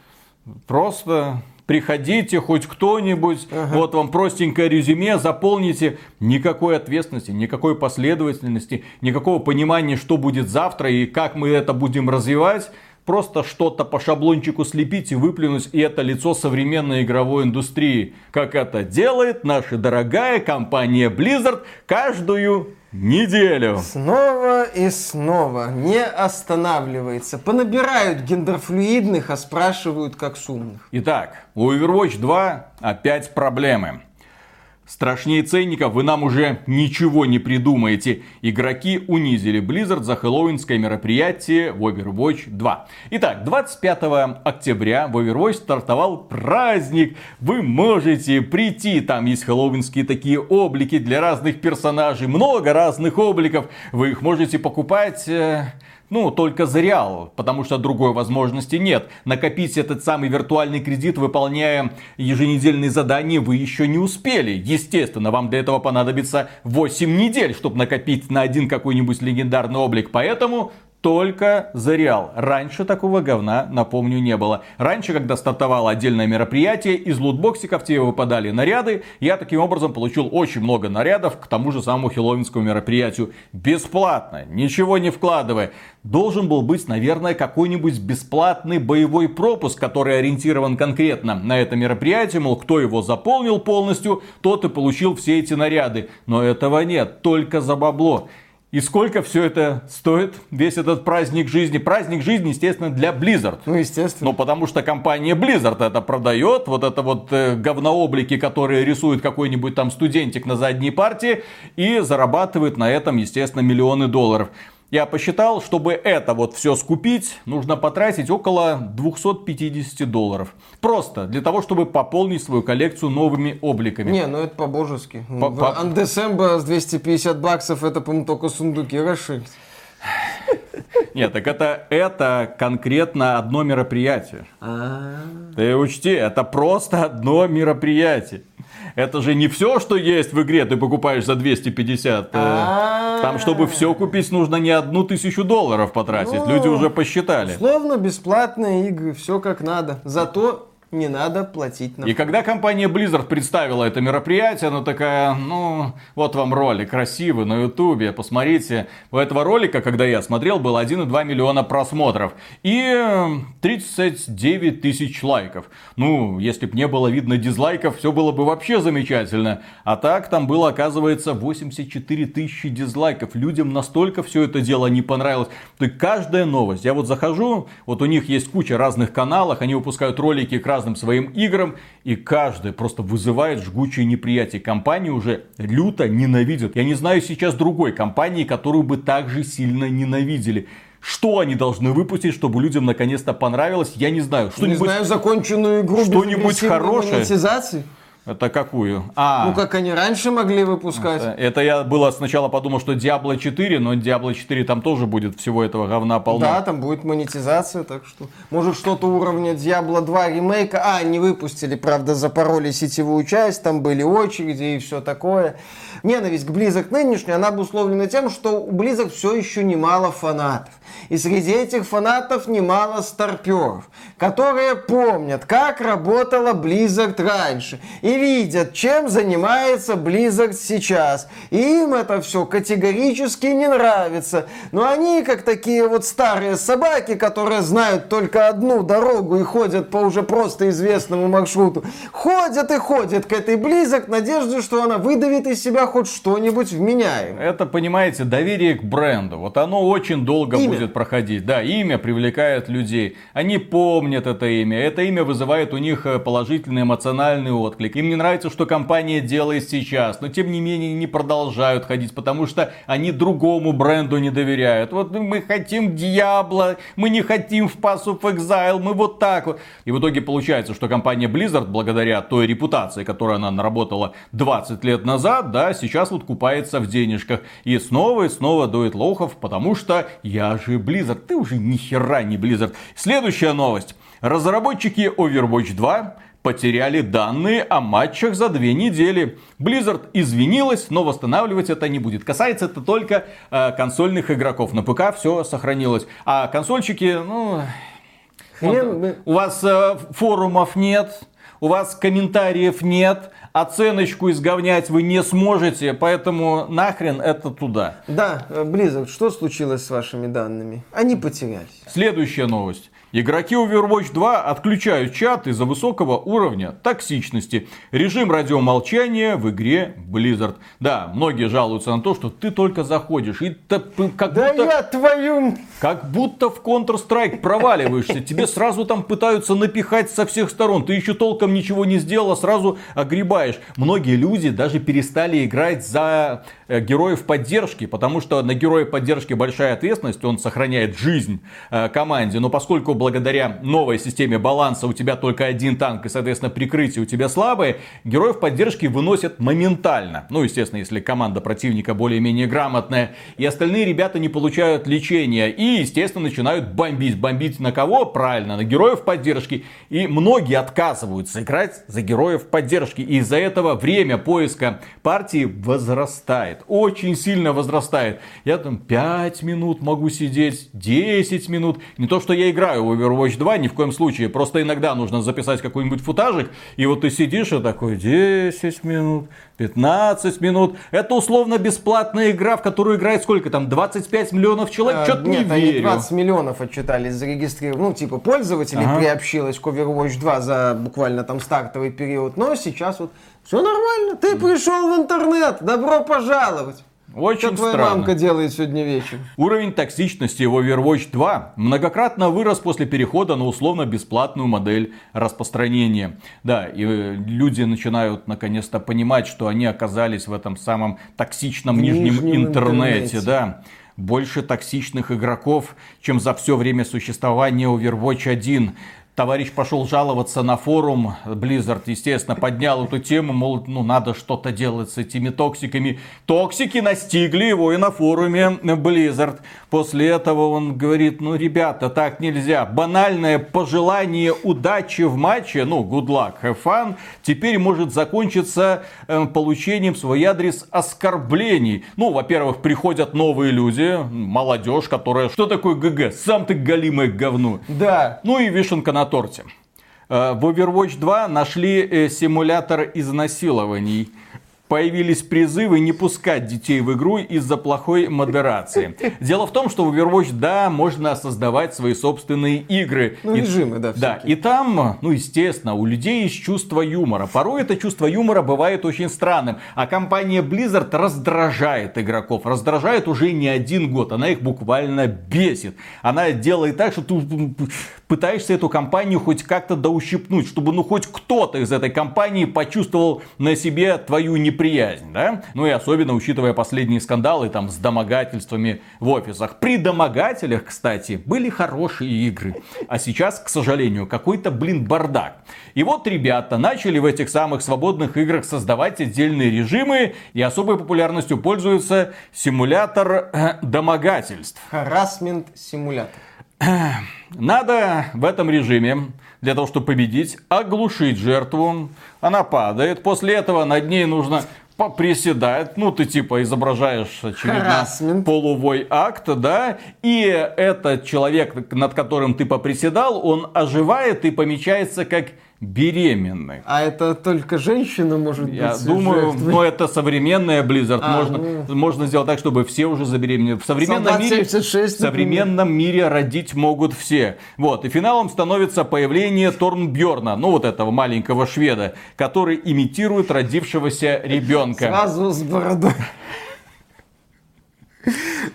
просто приходите, хоть кто-нибудь, вот вам простенькое резюме, заполните. Никакой ответственности, никакой последовательности, никакого понимания, что будет завтра и как мы это будем развивать. Просто что-то по шаблончику слепить и выплюнуть, и это лицо современной игровой индустрии. Как это делает наша дорогая компания Blizzard каждую неделю. Снова и снова не останавливается. Понабирают гендерфлюидных, а спрашивают как с умных. Итак, у Overwatch 2 опять проблемы. Страшнее ценников вы нам уже ничего не придумаете. Игроки унизили Blizzard за хэллоуинское мероприятие в Overwatch 2. Итак, 25 октября в Overwatch стартовал праздник. Вы можете прийти, там есть хэллоуинские такие облики для разных персонажей. Много разных обликов. Вы их можете покупать... ну, только за реал, потому что другой возможности нет. Накопить этот самый виртуальный кредит, выполняя еженедельные задания, вы еще не успели. Естественно, вам для этого понадобится 8 недель, чтобы накопить на один какой-нибудь легендарный облик. Поэтому только за реал. Раньше такого говна, напомню, не было. Раньше, когда стартовало отдельное мероприятие, из лутбоксиков тебе выпадали наряды. Я таким образом получил очень много нарядов к тому же самому хеллоуинскому мероприятию. Бесплатно, ничего не вкладывая. Должен был быть, наверное, какой-нибудь бесплатный боевой пропуск, который ориентирован конкретно на это мероприятие. Мол, кто его заполнил полностью, тот и получил все эти наряды. Но этого нет, только за бабло. И сколько все это стоит, весь этот праздник жизни? Праздник жизни, естественно, для Blizzard. Ну, естественно. Ну, потому что компания Blizzard это продает, вот это вот э, говнооблики, которые рисует какой-нибудь там студентик на задней партии, и зарабатывает на этом, естественно, миллионы долларов. Я посчитал, чтобы это вот все скупить, нужно потратить около 250 долларов. Просто для того, чтобы пополнить свою коллекцию новыми обликами. Не, ну это по-божески. По -по... Андесемба с 250 баксов, это, по-моему, только сундуки расширить. Нет, так это, это конкретно одно мероприятие. А. Ты учти, это просто одно мероприятие. Это же не все, что есть в игре, ты покупаешь за 250. Э, там, чтобы все купить, нужно не одну тысячу долларов потратить. Люди ну, уже посчитали. Словно бесплатные игры, все как надо. Зато не надо платить на И когда компания Blizzard представила это мероприятие, она такая, ну, вот вам ролик красивый на ютубе, посмотрите. У этого ролика, когда я смотрел, было 1,2 миллиона просмотров и 39 тысяч лайков. Ну, если бы не было видно дизлайков, все было бы вообще замечательно. А так, там было, оказывается, 84 тысячи дизлайков. Людям настолько все это дело не понравилось. То есть каждая новость. Я вот захожу, вот у них есть куча разных каналов, они выпускают ролики к разным своим играм, и каждый просто вызывает жгучее неприятие. Компании уже люто ненавидят. Я не знаю сейчас другой компании, которую бы так же сильно ненавидели. Что они должны выпустить, чтобы людям наконец-то понравилось, я не знаю. Что-нибудь, не знаю законченную игру что-нибудь хорошее. монетизации. Это какую? А, ну, как они раньше могли выпускать. Это, это я было сначала подумал, что Diablo 4, но Diablo 4 там тоже будет всего этого говна полно. Да, там будет монетизация, так что... Может, что-то уровня Diablo 2 ремейка. А, не выпустили, правда, запороли сетевую часть, там были очереди и все такое. Ненависть к Blizzard нынешняя, она обусловлена тем, что у Blizzard все еще немало фанатов. И среди этих фанатов немало старперов, которые помнят, как работала Blizzard раньше. И видят, чем занимается Blizzard сейчас. И им это все категорически не нравится. Но они, как такие вот старые собаки, которые знают только одну дорогу и ходят по уже просто известному маршруту, ходят и ходят к этой Blizzard в надежде, что она выдавит из себя хоть что-нибудь вменяемое. Это, понимаете, доверие к бренду. Вот оно очень долго имя. будет проходить. Да, имя привлекает людей. Они помнят это имя. Это имя вызывает у них э, положительный эмоциональный отклик. Им не нравится, что компания делает сейчас, но тем не менее не продолжают ходить, потому что они другому бренду не доверяют. Вот мы хотим Диабло, мы не хотим в Pass of Exile, мы вот так вот. И в итоге получается, что компания Blizzard, благодаря той репутации, которую она наработала 20 лет назад, да, сейчас вот купается в денежках. И снова и снова дует лохов, потому что я же Blizzard, ты уже ни хера не Blizzard. Следующая новость. Разработчики Overwatch 2 потеряли данные о матчах за две недели. Blizzard извинилась, но восстанавливать это не будет. Касается это только э, консольных игроков. На ПК все сохранилось. А консольщики, ну... Вот, у вас э, форумов нет, у вас комментариев нет, оценочку изговнять вы не сможете, поэтому нахрен это туда. Да, э, Blizzard, что случилось с вашими данными? Они потерялись. Следующая новость. Игроки Overwatch 2 отключают чат из-за высокого уровня токсичности. Режим радиомолчания в игре Blizzard. Да, многие жалуются на то, что ты только заходишь и как да будто... я твою... Как будто в Counter-Strike проваливаешься. Тебе сразу там пытаются напихать со всех сторон. Ты еще толком ничего не сделал, а сразу огребаешь. Многие люди даже перестали играть за героев поддержки, потому что на героя поддержки большая ответственность, он сохраняет жизнь э, команде. Но поскольку благодаря новой системе баланса у тебя только один танк и, соответственно, прикрытие у тебя слабое, героев поддержки выносят моментально. Ну, естественно, если команда противника более-менее грамотная. И остальные ребята не получают лечения. И, естественно, начинают бомбить. Бомбить на кого? Правильно, на героев поддержки. И многие отказываются играть за героев поддержки. И из-за этого время поиска партии возрастает. Очень сильно возрастает. Я там 5 минут могу сидеть, 10 минут. Не то, что я играю Overwatch 2 ни в коем случае. Просто иногда нужно записать какой-нибудь футажик, и вот ты сидишь и такой 10 минут, 15 минут. Это условно бесплатная игра, в которую играет сколько там, 25 миллионов человек? А, Что-то не верю. Они 20 миллионов отчитались, зарегистрировали. Ну, типа, пользователей ага. приобщилось к Overwatch 2 за буквально там стартовый период. Но сейчас вот все нормально. Ты пришел в интернет, добро пожаловать. Очень Что твоя странно. мамка делает сегодня вечером? Уровень токсичности в Overwatch 2 многократно вырос после перехода на условно-бесплатную модель распространения. Да, и э, люди начинают наконец-то понимать, что они оказались в этом самом токсичном В нижнем, нижнем интернете. интернете. Да. Больше токсичных игроков, чем за все время существования Overwatch 1. Товарищ пошел жаловаться на форум, Blizzard, естественно, поднял эту тему, мол, ну надо что-то делать с этими токсиками. Токсики настигли его и на форуме Blizzard. После этого он говорит, ну ребята, так нельзя. Банальное пожелание удачи в матче, ну good luck, have fun, теперь может закончиться э, получением в свой адрес оскорблений. Ну, во-первых, приходят новые люди, молодежь, которая, что такое ГГ? Сам ты галимое говно. Да. Ну и вишенка на торте. Э, В Overwatch 2 нашли э, симулятор изнасилований. Появились призывы не пускать детей в игру из-за плохой модерации. Дело в том, что в Overwatch, да, можно создавать свои собственные игры. Ну, И- режимы, да, Да, и там, ну, естественно, у людей есть чувство юмора. Порой это чувство юмора бывает очень странным. А компания Blizzard раздражает игроков. Раздражает уже не один год. Она их буквально бесит. Она делает так, что ты пытаешься эту компанию хоть как-то доущипнуть, чтобы ну хоть кто-то из этой компании почувствовал на себе твою неприязнь, да? Ну и особенно учитывая последние скандалы там с домогательствами в офисах. При домогателях, кстати, были хорошие игры. А сейчас, к сожалению, какой-то, блин, бардак. И вот ребята начали в этих самых свободных играх создавать отдельные режимы, и особой популярностью пользуется симулятор э, домогательств. Харасмент симулятор. Надо в этом режиме, для того, чтобы победить, оглушить жертву. Она падает. После этого над ней нужно приседать, ну ты типа изображаешь, очевидно, Харассмент. полувой акт, да, и этот человек, над которым ты поприседал, он оживает и помечается как беременный. А это только женщина может Я быть думаю, жертвой? ну это современная Blizzard. А, можно, ну. можно сделать так, чтобы все уже забеременели. В современном Солдат мире, 76, в современном мире родить могут все. Вот. И финалом становится появление Торнбьорна, ну вот этого маленького шведа, который имитирует родившегося ребенка. Сразу с бородой.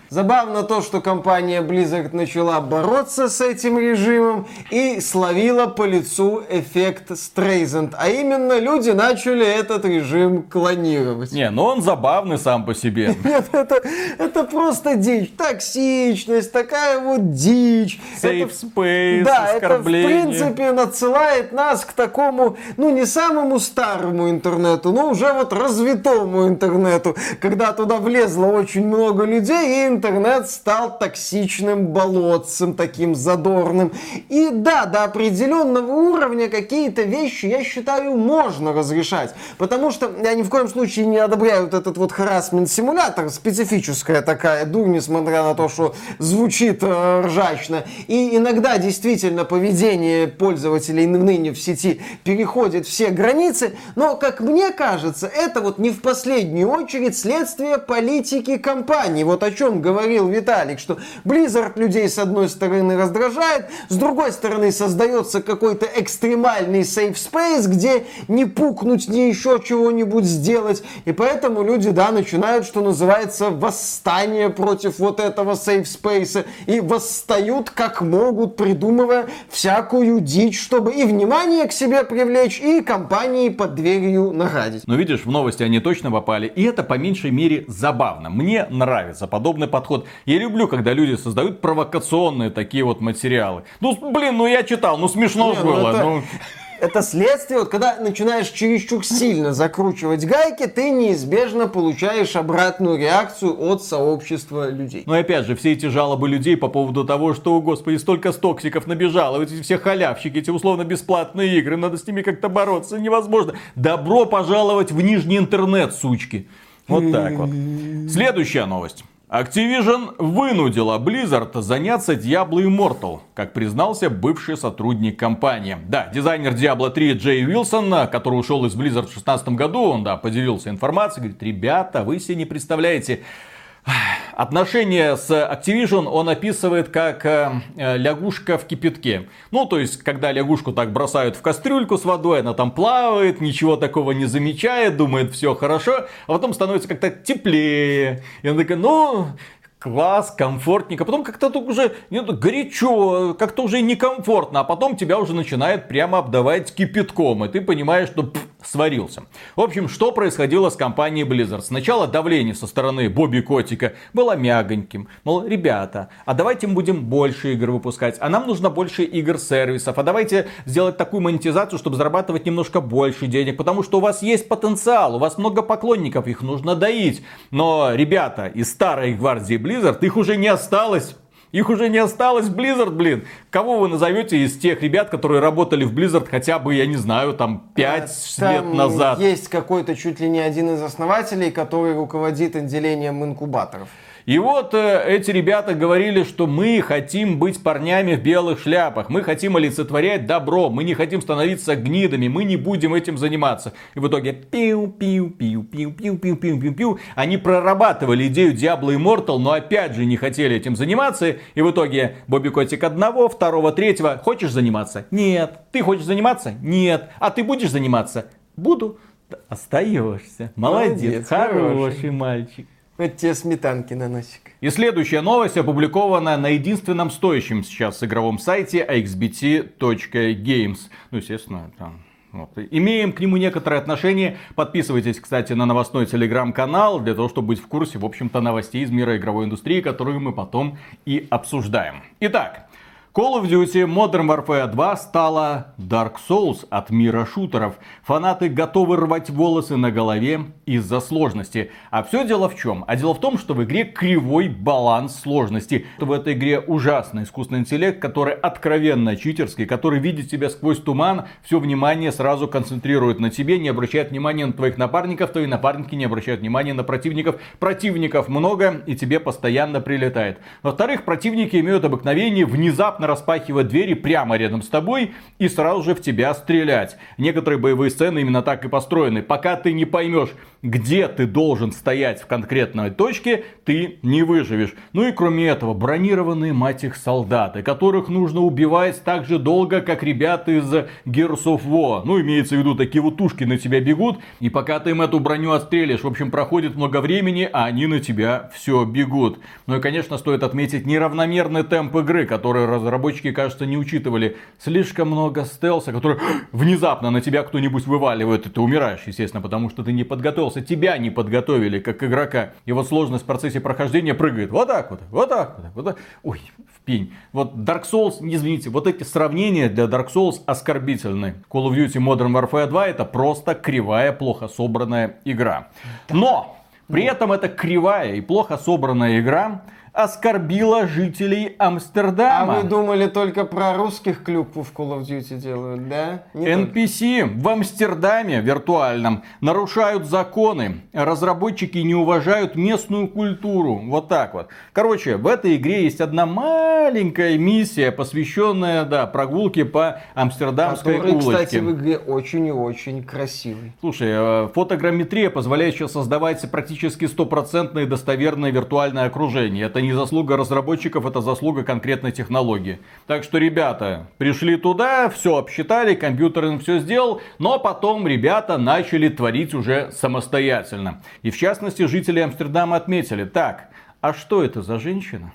Забавно то, что компания Blizzard начала бороться с этим режимом и словила по лицу эффект Стрейзенд. А именно, люди начали этот режим клонировать. Не, ну он забавный сам по себе. Нет, это, это просто дичь. Токсичность, такая вот дичь. Safe Это- space, да, это в принципе надсылает нас к такому, ну не самому старому интернету, но уже вот развитому интернету, когда туда влезло очень много людей, и интернет стал токсичным болотцем, таким задорным. И да, до определенного уровня какие-то вещи, я считаю, можно разрешать. Потому что я ни в коем случае не одобряю вот этот вот харасмент симулятор, специфическая такая дурь, несмотря на то, что звучит э, ржачно. И иногда действительно поведение пользователей ныне в сети переходит все границы, но, как мне кажется, это вот не в последнюю очередь следствие политики компании. Вот о чем говорил Виталик, что Blizzard людей с одной стороны раздражает, с другой стороны создается какой-то экстремальный safe space, где не пукнуть, не еще чего-нибудь сделать. И поэтому люди, да, начинают, что называется, восстание против вот этого safe space и восстают как могут, придумывая всякую дичь, чтобы и внимание к себе привлечь, и компании под дверью нагадить. Но видишь, в новости они точно попали, и это по меньшей мере забавно. Мне нравится подобный подход. Я люблю, когда люди создают провокационные такие вот материалы. Ну, блин, ну я читал, ну смешно Не, ну было. это- ну. Это следствие, вот когда начинаешь чересчур сильно закручивать гайки, ты неизбежно получаешь обратную реакцию от сообщества людей. Но и опять же, все эти жалобы людей по поводу того, что, о господи, столько стоксиков набежало, эти все халявщики, эти условно-бесплатные игры, надо с ними как-то бороться, невозможно. Добро пожаловать в нижний интернет, сучки. Вот так вот. Следующая новость. Activision вынудила Blizzard заняться Diablo Immortal, как признался бывший сотрудник компании. Да, дизайнер Diablo 3 Джей Уилсон, который ушел из Blizzard в 2016 году, он, да, поделился информацией, говорит, ребята, вы себе не представляете, Отношения с Activision он описывает как э, э, лягушка в кипятке. Ну, то есть, когда лягушку так бросают в кастрюльку с водой, она там плавает, ничего такого не замечает, думает, все хорошо, а потом становится как-то теплее. И она такая, ну, класс, комфортненько. Потом как-то тут уже не, горячо, как-то уже некомфортно. А потом тебя уже начинает прямо обдавать кипятком. И ты понимаешь, что пфф, сварился. В общем, что происходило с компанией Blizzard? Сначала давление со стороны Бобби Котика было мягоньким. Мол, ребята, а давайте мы будем больше игр выпускать. А нам нужно больше игр-сервисов. А давайте сделать такую монетизацию, чтобы зарабатывать немножко больше денег. Потому что у вас есть потенциал, у вас много поклонников, их нужно доить. Но ребята из старой гвардии Blizzard, их уже не осталось. Их уже не осталось Blizzard, блин. Кого вы назовете из тех ребят, которые работали в Blizzard хотя бы, я не знаю, там 5 там лет назад? Есть какой-то чуть ли не один из основателей, который руководит отделением инкубаторов. И вот э, эти ребята говорили, что мы хотим быть парнями в белых шляпах, мы хотим олицетворять добро, мы не хотим становиться гнидами, мы не будем этим заниматься. И в итоге пиу-пиу-пиу-пиу-пиу-пиу-пиу-пиу. Они прорабатывали идею Diablo Immortal, но опять же не хотели этим заниматься. И в итоге Бобби Котик одного, второго, третьего. Хочешь заниматься? Нет. Ты хочешь заниматься? Нет. А ты будешь заниматься? Буду. Остаешься. Молодец, Молодец хороший, хороший мальчик. Вот тебе сметанки на носик. И следующая новость опубликована на единственном стоящем сейчас игровом сайте axbt.games. Ну, естественно, там вот. Имеем к нему некоторое отношение. Подписывайтесь, кстати, на новостной телеграм-канал, для того, чтобы быть в курсе, в общем-то, новостей из мира игровой индустрии, которые мы потом и обсуждаем. Итак, Call of Duty Modern Warfare 2 стала Dark Souls от мира шутеров. Фанаты готовы рвать волосы на голове из-за сложности. А все дело в чем? А дело в том, что в игре кривой баланс сложности. В этой игре ужасный искусственный интеллект, который откровенно читерский, который видит тебя сквозь туман, все внимание сразу концентрирует на тебе, не обращает внимания на твоих напарников, твои напарники не обращают внимания на противников. Противников много и тебе постоянно прилетает. Во-вторых, противники имеют обыкновение внезапно внезапно распахивать двери прямо рядом с тобой и сразу же в тебя стрелять. Некоторые боевые сцены именно так и построены. Пока ты не поймешь, где ты должен стоять в конкретной точке, ты не выживешь. Ну и кроме этого, бронированные, мать их, солдаты, которых нужно убивать так же долго, как ребята из Gears of War. Ну, имеется в виду, такие вот тушки на тебя бегут, и пока ты им эту броню отстрелишь, в общем, проходит много времени, а они на тебя все бегут. Ну и, конечно, стоит отметить неравномерный темп игры, который разработчики, кажется, не учитывали. Слишком много стелса, который внезапно на тебя кто-нибудь вываливает, и ты умираешь, естественно, потому что ты не подготовился просто тебя не подготовили как игрока. И вот сложность в процессе прохождения прыгает вот так вот, вот так вот, вот так. Ой, в пень. Вот Dark Souls, извините, вот эти сравнения для Dark Souls оскорбительны. Call of Duty Modern Warfare 2 это просто кривая, плохо собранная игра. Но при этом это кривая и плохо собранная игра оскорбила жителей Амстердама. А вы думали только про русских клюкву в Call of Duty делают, да? Не NPC только. в Амстердаме виртуальном нарушают законы. Разработчики не уважают местную культуру. Вот так вот. Короче, в этой игре есть одна маленькая миссия, посвященная, да, прогулке по Амстердамской Который, улочке. кстати, в игре очень и очень красивый. Слушай, э, фотограмметрия позволяет сейчас создавать практически стопроцентное достоверное виртуальное окружение. Это не заслуга разработчиков, это заслуга конкретной технологии. Так что, ребята, пришли туда, все обсчитали, компьютер им все сделал, но потом ребята начали творить уже самостоятельно. И в частности, жители Амстердама отметили, так, а что это за женщина?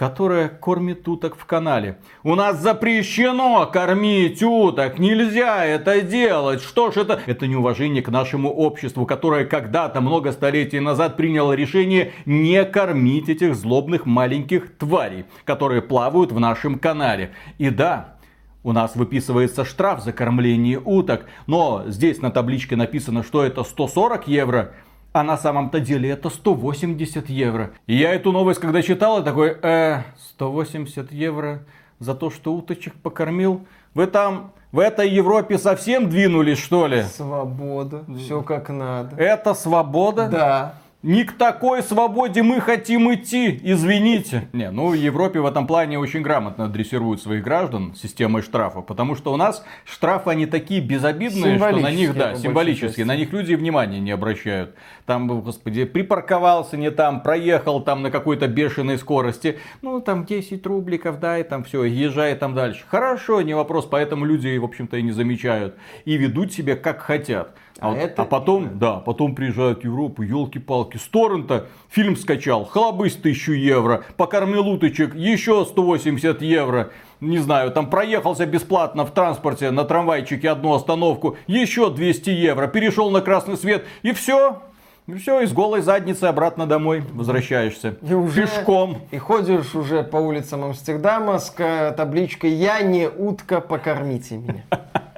Которая кормит уток в канале. У нас запрещено кормить уток, нельзя это делать. Что ж это? Это неуважение к нашему обществу, которое когда-то много столетий назад приняло решение не кормить этих злобных маленьких тварей, которые плавают в нашем канале. И да, у нас выписывается штраф за кормление уток, но здесь на табличке написано, что это 140 евро. А на самом-то деле это 180 евро. И я эту новость, когда читал, я такой, э, 180 евро за то, что уточек покормил. Вы там в этой Европе совсем двинулись, что ли? Свобода. Все как надо. Это свобода? Да. Не к такой свободе мы хотим идти, извините. Не, ну в Европе в этом плане очень грамотно дрессируют своих граждан системой штрафа, потому что у нас штрафы они такие безобидные, что на них, да, символические, на них люди внимания не обращают. Там, господи, припарковался не там, проехал там на какой-то бешеной скорости, ну там 10 рубликов, да, и там все, езжай там дальше. Хорошо, не вопрос, поэтому люди, в общем-то, и не замечают и ведут себя как хотят. А, а, это... а потом, да, потом приезжают в Европу, елки-палки, с торрента фильм скачал, хлобысь тысячу евро, покормил уточек, еще 180 евро. Не знаю, там проехался бесплатно в транспорте на трамвайчике одну остановку, еще 200 евро, перешел на красный свет и все, и все, и с голой задницы обратно домой возвращаешься. И уже, Пешком. И ходишь уже по улицам Амстердама с табличкой «Я не утка, покормите меня».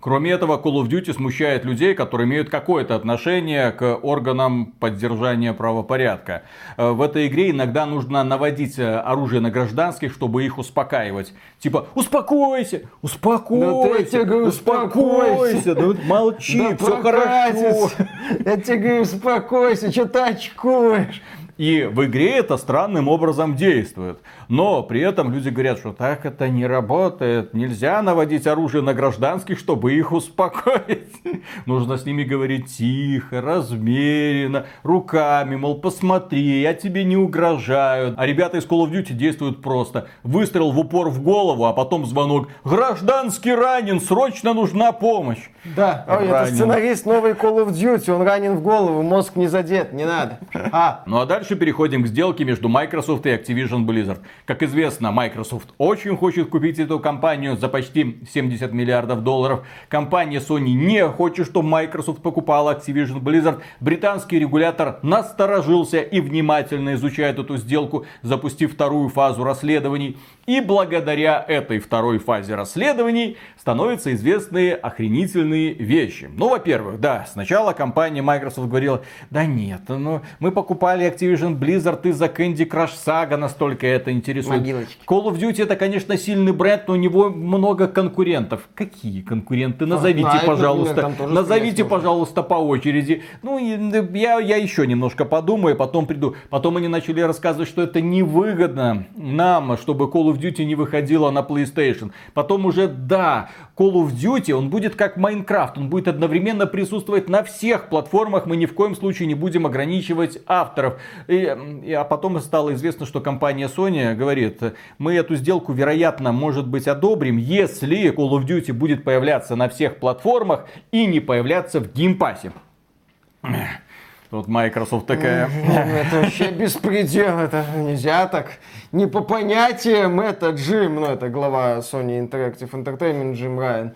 Кроме этого, Call of Duty смущает людей, которые имеют какое-то отношение к органам поддержания правопорядка. Э, в этой игре иногда нужно наводить э, оружие на гражданских, чтобы их успокаивать. Типа, успокойся, успокойся, да успокойся, да молчи, да все хорошо. Я тебе говорю, успокойся, что ты очкуешь? И в игре это странным образом действует. Но при этом люди говорят, что так это не работает. Нельзя наводить оружие на гражданских, чтобы их успокоить. Нужно с ними говорить тихо, размеренно, руками, мол, посмотри, я тебе не угрожаю. А ребята из Call of Duty действуют просто. Выстрел в упор в голову, а потом звонок. Гражданский ранен, срочно нужна помощь. Да, Ой, это сценарист новой Call of Duty, он ранен в голову, мозг не задет, не надо. А. Ну а дальше переходим к сделке между Microsoft и Activision Blizzard. Как известно, Microsoft очень хочет купить эту компанию за почти 70 миллиардов долларов. Компания Sony не хочет, чтобы Microsoft покупала Activision Blizzard. Британский регулятор насторожился и внимательно изучает эту сделку, запустив вторую фазу расследований. И благодаря этой второй фазе расследований становятся известны охренительные вещи. Ну, во-первых, да, сначала компания Microsoft говорила, да нет, ну, мы покупали Activision Blizzard из-за Candy Crush Saga, настолько это интересует. Могилочки. Call of Duty это, конечно, сильный бренд, но у него много конкурентов. Какие конкуренты? Назовите, а, пожалуйста. Назовите, пожалуйста, по очереди. Ну, я, я еще немножко подумаю, потом приду. Потом они начали рассказывать, что это невыгодно нам, чтобы Call of Duty не выходила на PlayStation. Потом уже, да, Call of Duty, он будет как Minecraft, он будет одновременно присутствовать на всех платформах, мы ни в коем случае не будем ограничивать авторов. И, и, а потом стало известно, что компания Sony говорит, мы эту сделку, вероятно, может быть, одобрим, если Call of Duty будет появляться на всех платформах и не появляться в Game Pass е. Тут Microsoft такая. Это вообще беспредел, это нельзя так. Не по понятиям это Джим, ну это глава Sony Interactive Entertainment Джим Райан.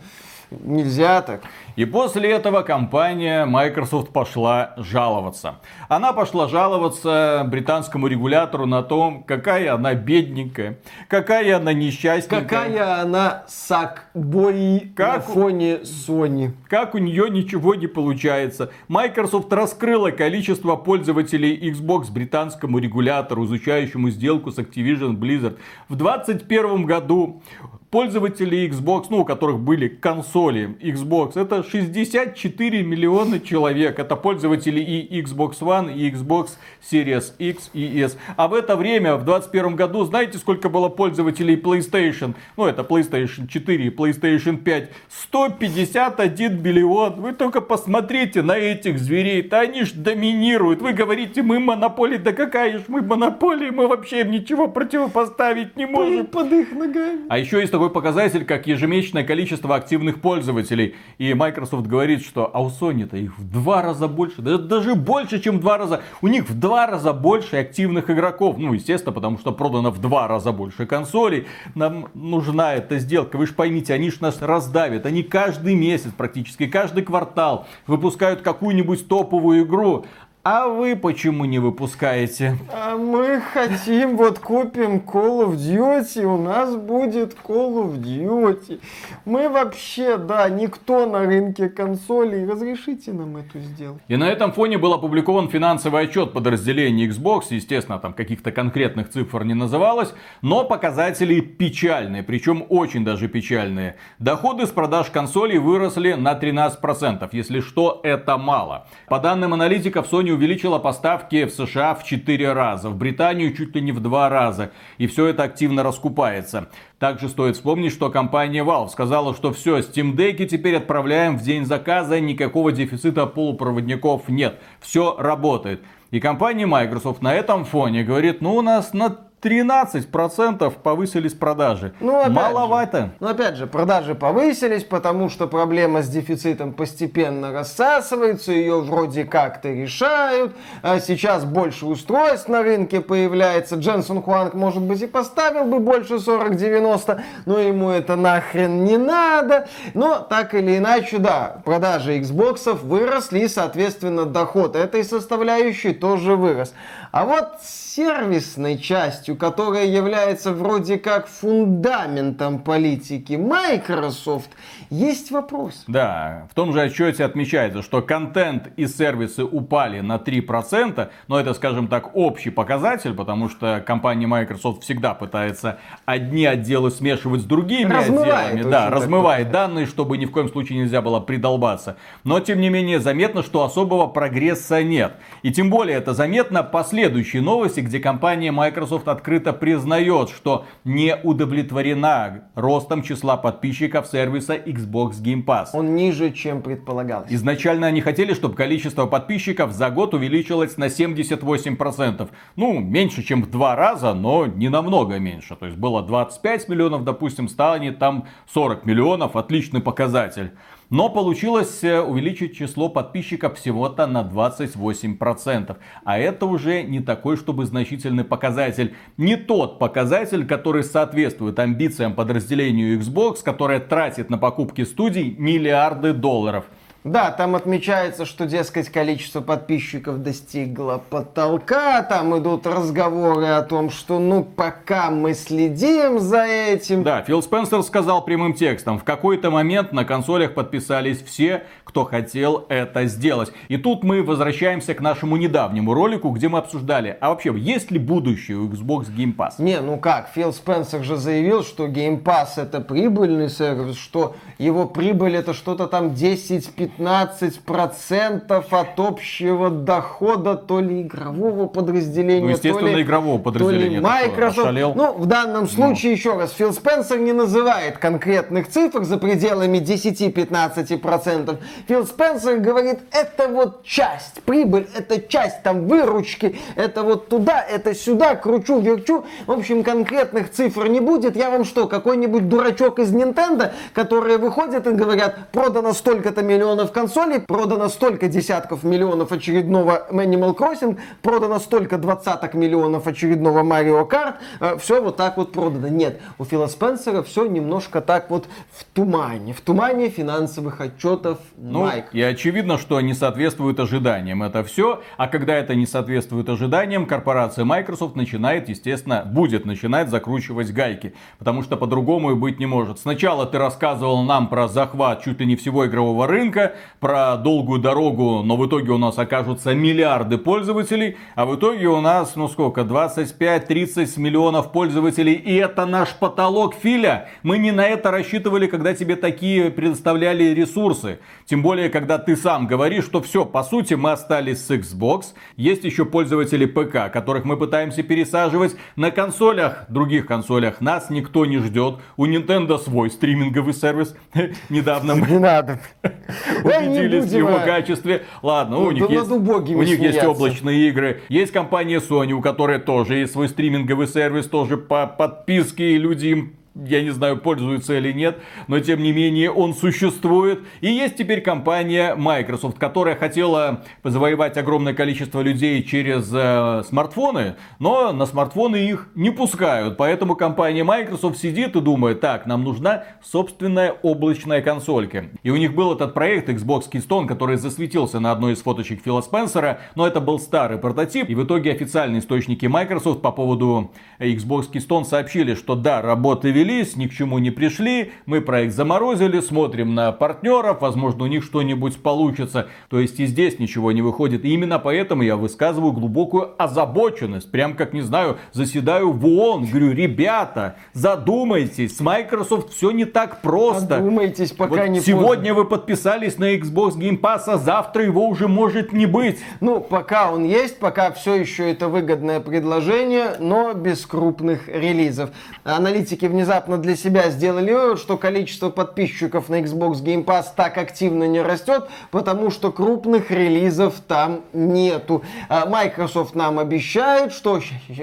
Нельзя так. И после этого компания Microsoft пошла жаловаться. Она пошла жаловаться британскому регулятору на том, какая она бедненькая, какая она несчастненькая. Какая она сакбой как на фоне Sony. Как у нее ничего не получается. Microsoft раскрыла количество пользователей Xbox британскому регулятору, изучающему сделку с Activision Blizzard. В 2021 году пользователей Xbox, ну, у которых были консоли Xbox, это 64 миллиона человек. Это пользователи и Xbox One, и Xbox Series X и S. А в это время, в 2021 году, знаете, сколько было пользователей PlayStation? Ну, это PlayStation 4 и PlayStation 5. 151 миллион. Вы только посмотрите на этих зверей. Да они ж доминируют. Вы говорите, мы монополия. Да какая ж мы монополия? Мы вообще им ничего противопоставить не можем. Под их ногами. А еще есть такой показатель, как ежемесячное количество активных пользователей. И Microsoft говорит, что а у Sony-то их в два раза больше, даже больше, чем в два раза. У них в два раза больше активных игроков. Ну, естественно, потому что продано в два раза больше консолей. Нам нужна эта сделка. Вы же поймите, они же нас раздавят. Они каждый месяц, практически каждый квартал выпускают какую-нибудь топовую игру. А вы почему не выпускаете? А мы хотим, вот купим Call of Duty, у нас будет Call of Duty. Мы вообще, да, никто на рынке консолей. Разрешите нам эту сделку. И на этом фоне был опубликован финансовый отчет подразделения Xbox. Естественно, там каких-то конкретных цифр не называлось, но показатели печальные, причем очень даже печальные. Доходы с продаж консолей выросли на 13%. Если что, это мало. По данным аналитиков, Sony увеличила поставки в США в 4 раза, в Британию чуть ли не в 2 раза. И все это активно раскупается. Также стоит вспомнить, что компания Valve сказала, что все, Steam Deck теперь отправляем в день заказа, никакого дефицита полупроводников нет. Все работает. И компания Microsoft на этом фоне говорит, ну у нас на 13% повысились продажи. Ну, опять Маловато. Же, ну, опять же, продажи повысились, потому что проблема с дефицитом постепенно рассасывается, ее вроде как-то решают. А сейчас больше устройств на рынке появляется. Дженсон Хуанг, может быть, и поставил бы больше 40-90, но ему это нахрен не надо. Но так или иначе, да, продажи Xbox выросли, и, соответственно, доход этой составляющей тоже вырос. А вот сервисной частью, которая является вроде как фундаментом политики Microsoft, есть вопрос. Да, в том же отчете отмечается, что контент и сервисы упали на 3%, но это, скажем так, общий показатель, потому что компания Microsoft всегда пытается одни отделы смешивать с другими размывает отделами. Да, размывает данные, чтобы ни в коем случае нельзя было придолбаться. Но, тем не менее, заметно, что особого прогресса нет. И тем более это заметно по следующей новости, где компания Microsoft открыто признает, что не удовлетворена ростом числа подписчиков сервиса Xbox Game Pass. Он ниже, чем предполагалось. Изначально они хотели, чтобы количество подписчиков за год увеличилось на 78%. Ну, меньше, чем в два раза, но не намного меньше. То есть было 25 миллионов, допустим, станет там 40 миллионов. Отличный показатель. Но получилось э, увеличить число подписчиков всего-то на 28%. А это уже не такой, чтобы значительный показатель. Не тот показатель, который соответствует амбициям подразделению Xbox, которое тратит на покупки студий миллиарды долларов. Да, там отмечается, что, дескать, количество подписчиков достигло потолка, там идут разговоры о том, что, ну, пока мы следим за этим. Да, Фил Спенсер сказал прямым текстом, в какой-то момент на консолях подписались все, кто хотел это сделать. И тут мы возвращаемся к нашему недавнему ролику, где мы обсуждали, а вообще, есть ли будущее у Xbox Game Pass? Не, ну как, Фил Спенсер же заявил, что Game Pass это прибыльный сервис, что его прибыль это что-то там 10-15 15% от общего дохода то ли игрового подразделения, ну, естественно, то ли, игрового подразделения. То ли Microsoft. Ну, в данном ну. случае, ну. еще раз, Фил Спенсер не называет конкретных цифр за пределами 10-15%. Фил Спенсер говорит, это вот часть, прибыль, это часть там выручки, это вот туда, это сюда, кручу, верчу. В общем, конкретных цифр не будет. Я вам что, какой-нибудь дурачок из Nintendo, которые выходят и говорят, продано столько-то миллионов консолей, продано столько десятков миллионов очередного Animal Crossing, продано столько двадцаток миллионов очередного Mario Kart, э, все вот так вот продано. Нет, у Фила Спенсера все немножко так вот в тумане, в тумане финансовых отчетов ну, Майк. И очевидно, что не соответствует ожиданиям это все, а когда это не соответствует ожиданиям, корпорация Microsoft начинает, естественно, будет начинать закручивать гайки, потому что по-другому и быть не может. Сначала ты рассказывал нам про захват чуть ли не всего игрового рынка, про долгую дорогу, но в итоге у нас окажутся миллиарды пользователей, а в итоге у нас, ну сколько, 25-30 миллионов пользователей, и это наш потолок, Филя. Мы не на это рассчитывали, когда тебе такие предоставляли ресурсы. Тем более, когда ты сам говоришь, что все, по сути, мы остались с Xbox. Есть еще пользователи ПК, которых мы пытаемся пересаживать на консолях, других консолях. Нас никто не ждет. У Nintendo свой стриминговый сервис. Недавно мы... Не надо. убедились в его а. качестве. Ладно, у них, есть, у них есть облачные игры. Есть компания Sony, у которой тоже есть свой стриминговый сервис, тоже по подписке, и люди им я не знаю, пользуются или нет, но тем не менее он существует. И есть теперь компания Microsoft, которая хотела завоевать огромное количество людей через э, смартфоны, но на смартфоны их не пускают. Поэтому компания Microsoft сидит и думает, так, нам нужна собственная облачная консолька. И у них был этот проект Xbox Keystone, который засветился на одной из фоточек Фила Спенсера, но это был старый прототип. И в итоге официальные источники Microsoft по поводу Xbox Keystone сообщили, что да, работы вели, релиз, ни к чему не пришли, мы проект заморозили, смотрим на партнеров, возможно, у них что-нибудь получится. То есть и здесь ничего не выходит. И именно поэтому я высказываю глубокую озабоченность. Прям как, не знаю, заседаю в ООН, говорю, ребята, задумайтесь, с Microsoft все не так просто. Задумайтесь, пока вот не Сегодня поздно. вы подписались на Xbox Game Pass, а завтра его уже может не быть. Ну, пока он есть, пока все еще это выгодное предложение, но без крупных релизов. Аналитики внезапно для себя сделали вывод, что количество подписчиков на Xbox Game Pass так активно не растет, потому что крупных релизов там нету. А Microsoft нам обещает, что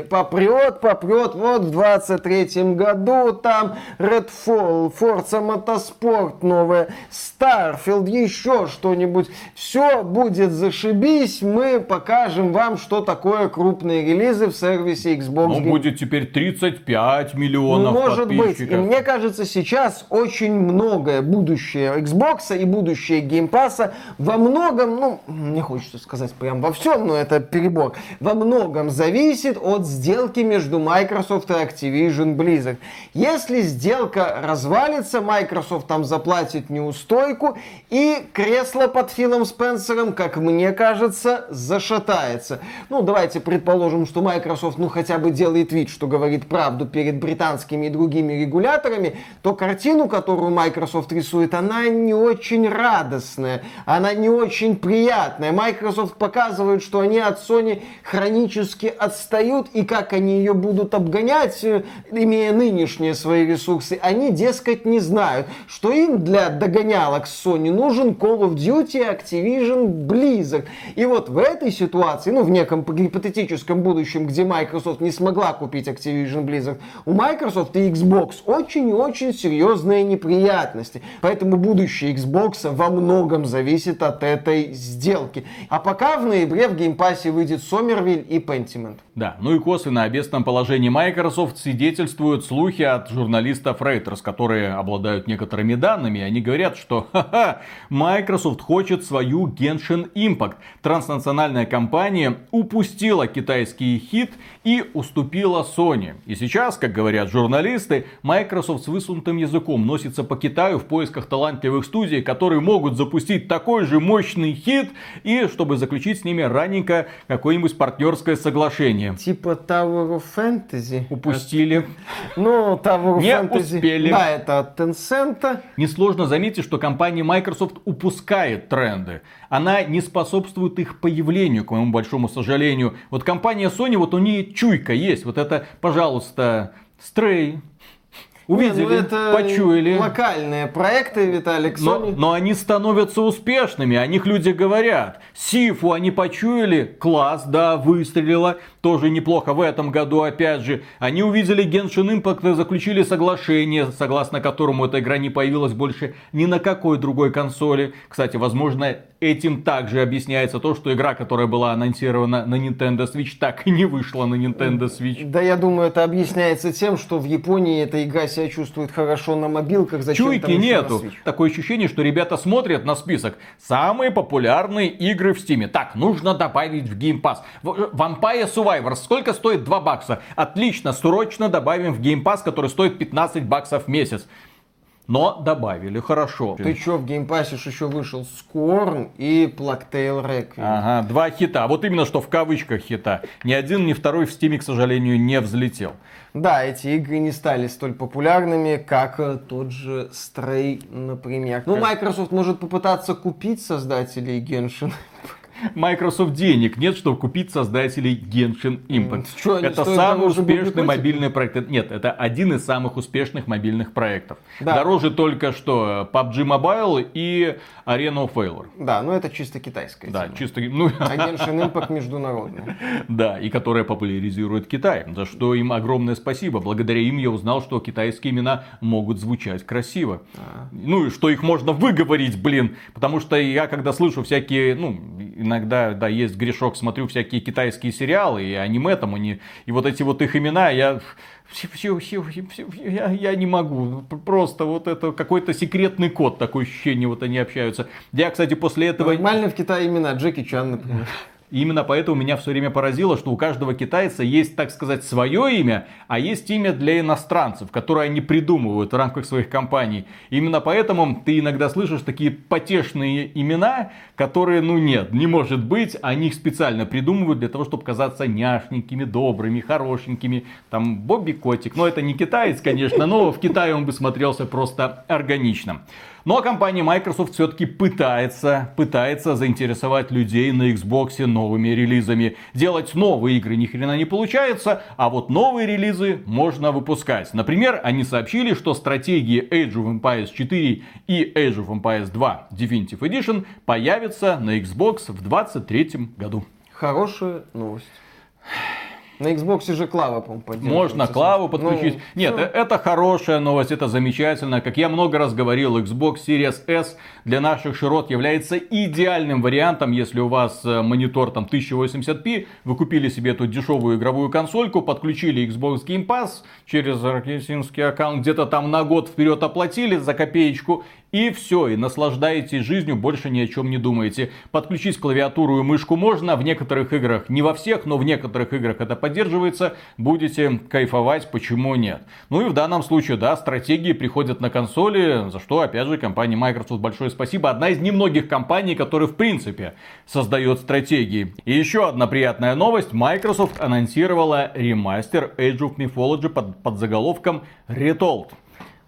попрет, попрет, вот в 23 году там Redfall, Forza Motorsport новая, Starfield, еще что-нибудь. Все будет зашибись, мы покажем вам, что такое крупные релизы в сервисе Xbox Ну, Game будет теперь 35 миллионов ну, может быть. И мне кажется, сейчас очень многое будущее Xbox и будущее Game Pass во многом, ну, не хочется сказать прям во всем, но это перебор, во многом зависит от сделки между Microsoft и Activision Blizzard. Если сделка развалится, Microsoft там заплатит неустойку, и кресло под Филом Спенсером, как мне кажется, зашатается. Ну, давайте предположим, что Microsoft, ну, хотя бы делает вид, что говорит правду перед британскими и другими регуляторами, то картину, которую Microsoft рисует, она не очень радостная, она не очень приятная. Microsoft показывает, что они от Sony хронически отстают, и как они ее будут обгонять, э, имея нынешние свои ресурсы, они, дескать, не знают, что им для догонялок Sony нужен Call of Duty, Activision, Blizzard. И вот в этой ситуации, ну, в неком гипотетическом будущем, где Microsoft не смогла купить Activision Blizzard, у Microsoft и Xbox очень и очень серьезные неприятности. Поэтому будущее Xbox во многом зависит от этой сделки. А пока в ноябре в геймпассе выйдет Сомервиль и Pentiment. Да, ну и косвенно о бедственном положении Microsoft свидетельствуют слухи от журналистов Reuters, которые обладают некоторыми данными. Они говорят, что ха-ха, Microsoft хочет свою Genshin Impact. Транснациональная компания упустила китайский хит и уступила Sony. И сейчас, как говорят журналисты, Microsoft с высунутым языком носится по Китаю в поисках талантливых студий, которые могут запустить такой же мощный хит и чтобы заключить с ними раненько какое-нибудь партнерское соглашение. Типа Tower of Fantasy. Упустили. Ну, Tower of Не Fantasy. успели. Да, это от Tencent. Несложно заметить, что компания Microsoft упускает тренды. Она не способствует их появлению, к моему большому сожалению. Вот компания Sony, вот у нее чуйка есть. Вот это, пожалуйста, Stray, Увидели, Не, ну это почуяли. Локальные проекты, Виталик, Но, но они становятся успешными, о них люди говорят. Сифу они почуяли, класс, да, выстрелила, тоже неплохо в этом году, опять же. Они увидели Genshin Impact и заключили соглашение, согласно которому эта игра не появилась больше ни на какой другой консоли. Кстати, возможно, этим также объясняется то, что игра, которая была анонсирована на Nintendo Switch, так и не вышла на Nintendo Switch. Да, я думаю, это объясняется тем, что в Японии эта игра себя чувствует хорошо на мобилках. Зачем Чуйки нету. Такое ощущение, что ребята смотрят на список. Самые популярные игры в Стиме. Так, нужно добавить в Game Pass. В- Vampire Survivor. Сколько стоит 2 бакса? Отлично, срочно добавим в Game Pass, который стоит 15 баксов в месяц. Но добавили, хорошо. Ты чё, в Game Pass е еще вышел Scorn и Plague Requiem. Ага, два хита. Вот именно что в кавычках хита. Ни один, ни второй в Стиме, к сожалению, не взлетел. Да, эти игры не стали столь популярными, как э, тот же Stray, например. Ну, Microsoft может попытаться купить создателей Genshin. Microsoft денег нет, чтобы купить создателей Genshin Impact. Они это стоят самый дороже успешный мобильный проект. Нет, это один из самых успешных мобильных проектов. Да. Дороже только что PUBG Mobile и Arena of Valor. Да, ну это чисто китайская Да, тема. чисто, ну, А Genshin Impact международный. да, и которая популяризирует Китай. За что им огромное спасибо. Благодаря им я узнал, что китайские имена могут звучать красиво. Ну и что их можно выговорить, блин. Потому что я когда слышу всякие, ну, иногда, да, есть грешок, смотрю всякие китайские сериалы и аниме там, они, и вот эти вот их имена, я... всё- всё- всё- всё- Я, я не могу. Просто вот это какой-то секретный код, такое ощущение, вот они общаются. Я, кстати, после этого... Нормально в Китае имена Джеки Чан, например. И именно поэтому меня все время поразило, что у каждого китайца есть, так сказать, свое имя, а есть имя для иностранцев, которое они придумывают в рамках своих компаний. И именно поэтому ты иногда слышишь такие потешные имена, которые, ну нет, не может быть, они их специально придумывают для того, чтобы казаться няшненькими, добрыми, хорошенькими. Там Бобби Котик, но это не китаец, конечно, но в Китае он бы смотрелся просто органично. Но компания Microsoft все-таки пытается, пытается заинтересовать людей на Xbox новыми релизами. Делать новые игры ни хрена не получается, а вот новые релизы можно выпускать. Например, они сообщили, что стратегии Age of Empires 4 и Age of Empires 2 Definitive Edition появятся на Xbox в 2023 году. Хорошая новость. На Xbox же Клава, по-моему, Можно Клаву подключить. Ну, Нет, все. это хорошая новость, это замечательно. Как я много раз говорил, Xbox Series S для наших широт является идеальным вариантом, если у вас э, монитор там 1080p, вы купили себе эту дешевую игровую консольку, подключили Xbox Game Pass через аргентинский аккаунт, где-то там на год вперед оплатили за копеечку, и все, и наслаждаетесь жизнью, больше ни о чем не думаете. Подключить клавиатуру и мышку можно, в некоторых играх, не во всех, но в некоторых играх это поддерживается, будете кайфовать, почему нет. Ну и в данном случае, да, стратегии приходят на консоли, за что, опять же, компания Microsoft большое спасибо. Одна из немногих компаний, которая, в принципе, создает стратегии. И еще одна приятная новость. Microsoft анонсировала ремастер Age of Mythology под, под заголовком Retold.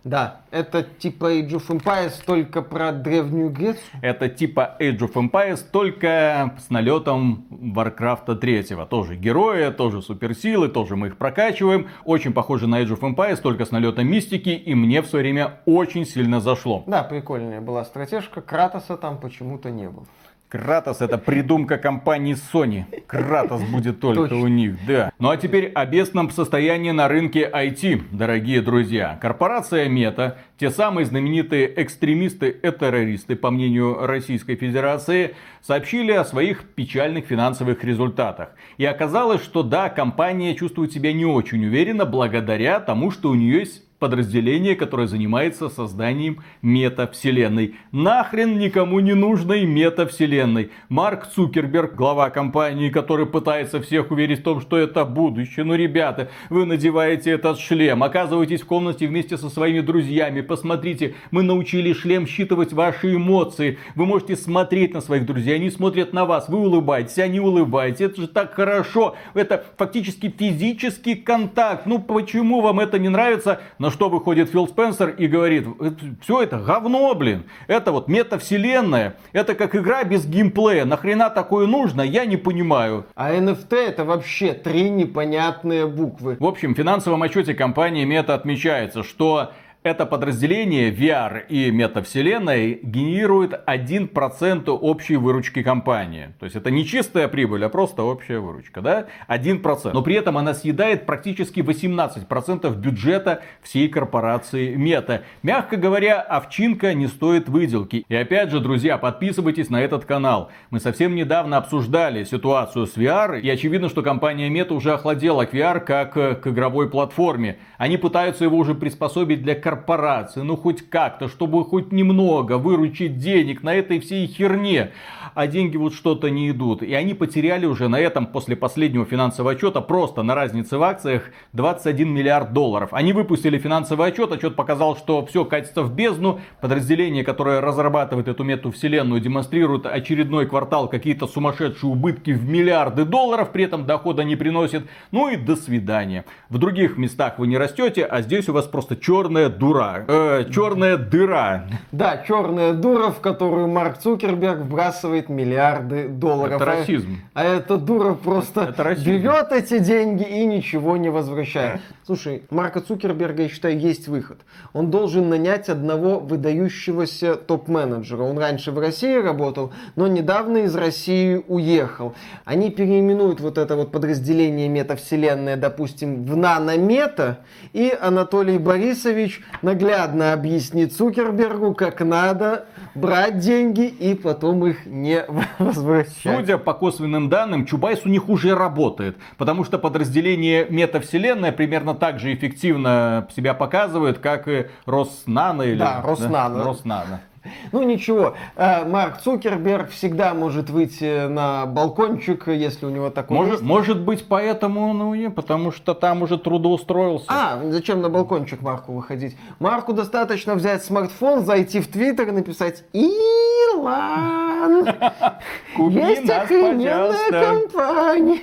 Да, это типа Age of Empires только про Древнюю Грецию? Это типа Age of Empires только с налетом Warcraft 3. Тоже герои, тоже суперсилы, тоже мы их прокачиваем. Очень похоже на Age of Empires, только с налетом мистики. И мне в свое время очень сильно зашло. Да, прикольная была стратежка. Кратоса там почему-то не было. Кратос это придумка компании Sony. Кратос будет только у них, да. Ну а теперь о бедственном состоянии на рынке IT, дорогие друзья. Корпорация Мета, те самые знаменитые экстремисты и террористы, по мнению Российской Федерации, сообщили о своих печальных финансовых результатах. И оказалось, что да, компания чувствует себя не очень уверенно благодаря тому, что у нее есть подразделение, которое занимается созданием метавселенной. Нахрен никому не нужной метавселенной. Марк Цукерберг, глава компании, который пытается всех уверить в том, что это будущее. Ну, ребята, вы надеваете этот шлем, оказываетесь в комнате вместе со своими друзьями. Посмотрите, мы научили шлем считывать ваши эмоции. Вы можете смотреть на своих друзей, они смотрят на вас. Вы улыбаетесь, они улыбаются. Это же так хорошо. Это фактически физический контакт. Ну, почему вам это не нравится? На что выходит Фил Спенсер и говорит, все это говно, блин. Это вот метавселенная. Это как игра без геймплея. Нахрена такое нужно, я не понимаю. А NFT это вообще три непонятные буквы. В общем, в финансовом отчете компании Мета отмечается, что это подразделение VR и метавселенной генерирует 1% общей выручки компании. То есть это не чистая прибыль, а просто общая выручка. Да? 1%. Но при этом она съедает практически 18% бюджета всей корпорации Мета. Мягко говоря, овчинка не стоит выделки. И опять же, друзья, подписывайтесь на этот канал. Мы совсем недавно обсуждали ситуацию с VR. И очевидно, что компания Мета уже охладела к VR как к игровой платформе. Они пытаются его уже приспособить для корпорации, ну хоть как-то, чтобы хоть немного выручить денег на этой всей херне. А деньги вот что-то не идут. И они потеряли уже на этом после последнего финансового отчета просто на разнице в акциях 21 миллиард долларов. Они выпустили финансовый отчет, отчет показал, что все катится в бездну. Подразделение, которое разрабатывает эту мету-вселенную, демонстрирует очередной квартал какие-то сумасшедшие убытки в миллиарды долларов, при этом дохода не приносит. Ну и до свидания. В других местах вы не растете, а здесь у вас просто черная дура. Э, черная дыра. Да, черная дура, в которую Марк Цукерберг вбрасывает миллиарды долларов. Это расизм. А, а эта дура просто это берет эти деньги и ничего не возвращает. Слушай, Марка Цукерберга, я считаю, есть выход. Он должен нанять одного выдающегося топ-менеджера. Он раньше в России работал, но недавно из России уехал. Они переименуют вот это вот подразделение метавселенная, допустим, в наномета, и Анатолий Борисович наглядно объяснит Цукербергу, как надо брать деньги и потом их не возвращать. Судя по косвенным данным, Чубайс у них уже работает, потому что подразделение метавселенная примерно так же эффективно себя показывает, как и Роснано или... Да, Роснано. Да? Роснано. Ну ничего, э, Марк Цукерберг всегда может выйти на балкончик, если у него такой может, есть. Может быть, поэтому он уедет, потому что там уже трудоустроился. А, зачем на балкончик Марку выходить? Марку достаточно взять смартфон, зайти в Твиттер и написать Купи есть охрененная компания.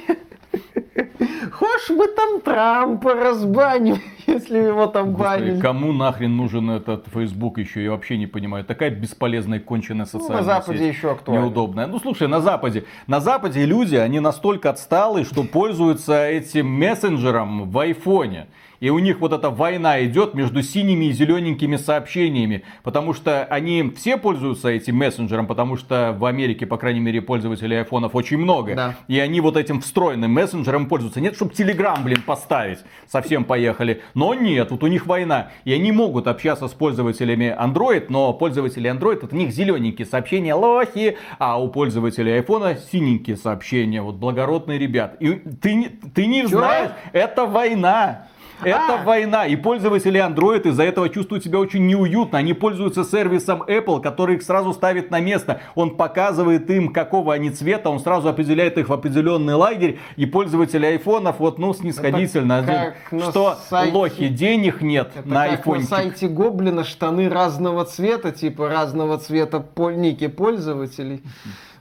Хочешь бы там Трампа разбаним, если его там Господи, кому нахрен нужен этот Facebook еще? Я вообще не понимаю. Такая бесполезная конченая социальная Ну, на Западе сеть. еще актуально. Неудобная. Ну, слушай, на Западе. На Западе люди, они настолько отсталые, что пользуются этим мессенджером в айфоне. И у них вот эта война идет между синими и зелененькими сообщениями. Потому что они все пользуются этим мессенджером, потому что в Америке, по крайней мере, пользователей айфонов очень много. Да. И они вот этим встроенным мессенджером пользуются. Нет, чтобы Телеграм, блин, поставить. Совсем поехали. Но нет, вот у них война. И они могут общаться с пользователями Android, но пользователи Android, это у них зелененькие сообщения, лохи, а у пользователей iPhone синенькие сообщения, вот благородные ребят. И ты, не- ты не Чё? знаешь, это война. Это А. война, и пользователи Android из-за этого чувствуют себя очень неуютно. Они пользуются сервисом Apple, который их сразу ставит на место. Он показывает им, какого они цвета, он сразу определяет их в определенный лагерь. И пользователи айфонов, вот, ну, снисходительно. Что, сайте- лохи, денег нет Это на айфончик. на сайте Гоблина штаны разного цвета, типа разного цвета пол- ники пользователей.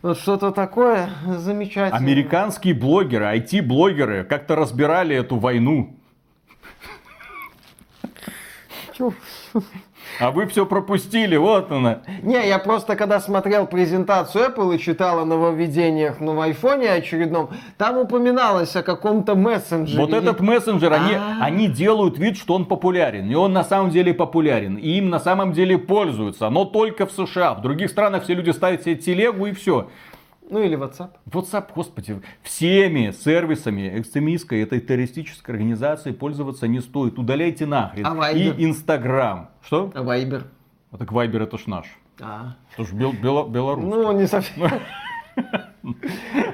Вот что-то такое замечательное. Американские блогеры, IT-блогеры как-то разбирали эту войну. Чё? А вы все пропустили, вот она. Не, я просто когда смотрел презентацию Apple и читал о нововведениях ну, в айфоне очередном, там упоминалось о каком-то мессенджере. Вот этот мессенджер, они, А. они делают вид, что он популярен. И он на самом деле популярен. И им на самом деле пользуются. Но только в США. В других странах все люди ставят себе телегу и все. Ну или WhatsApp. WhatsApp, господи, всеми сервисами экстремистской этой террористической организации пользоваться не стоит. Удаляйте нахрен. А Viber? И Инстаграм. Что? А Viber? А так Вайбер это ж наш. А. Это ж бел, бело- белорусский. Ну, не совсем.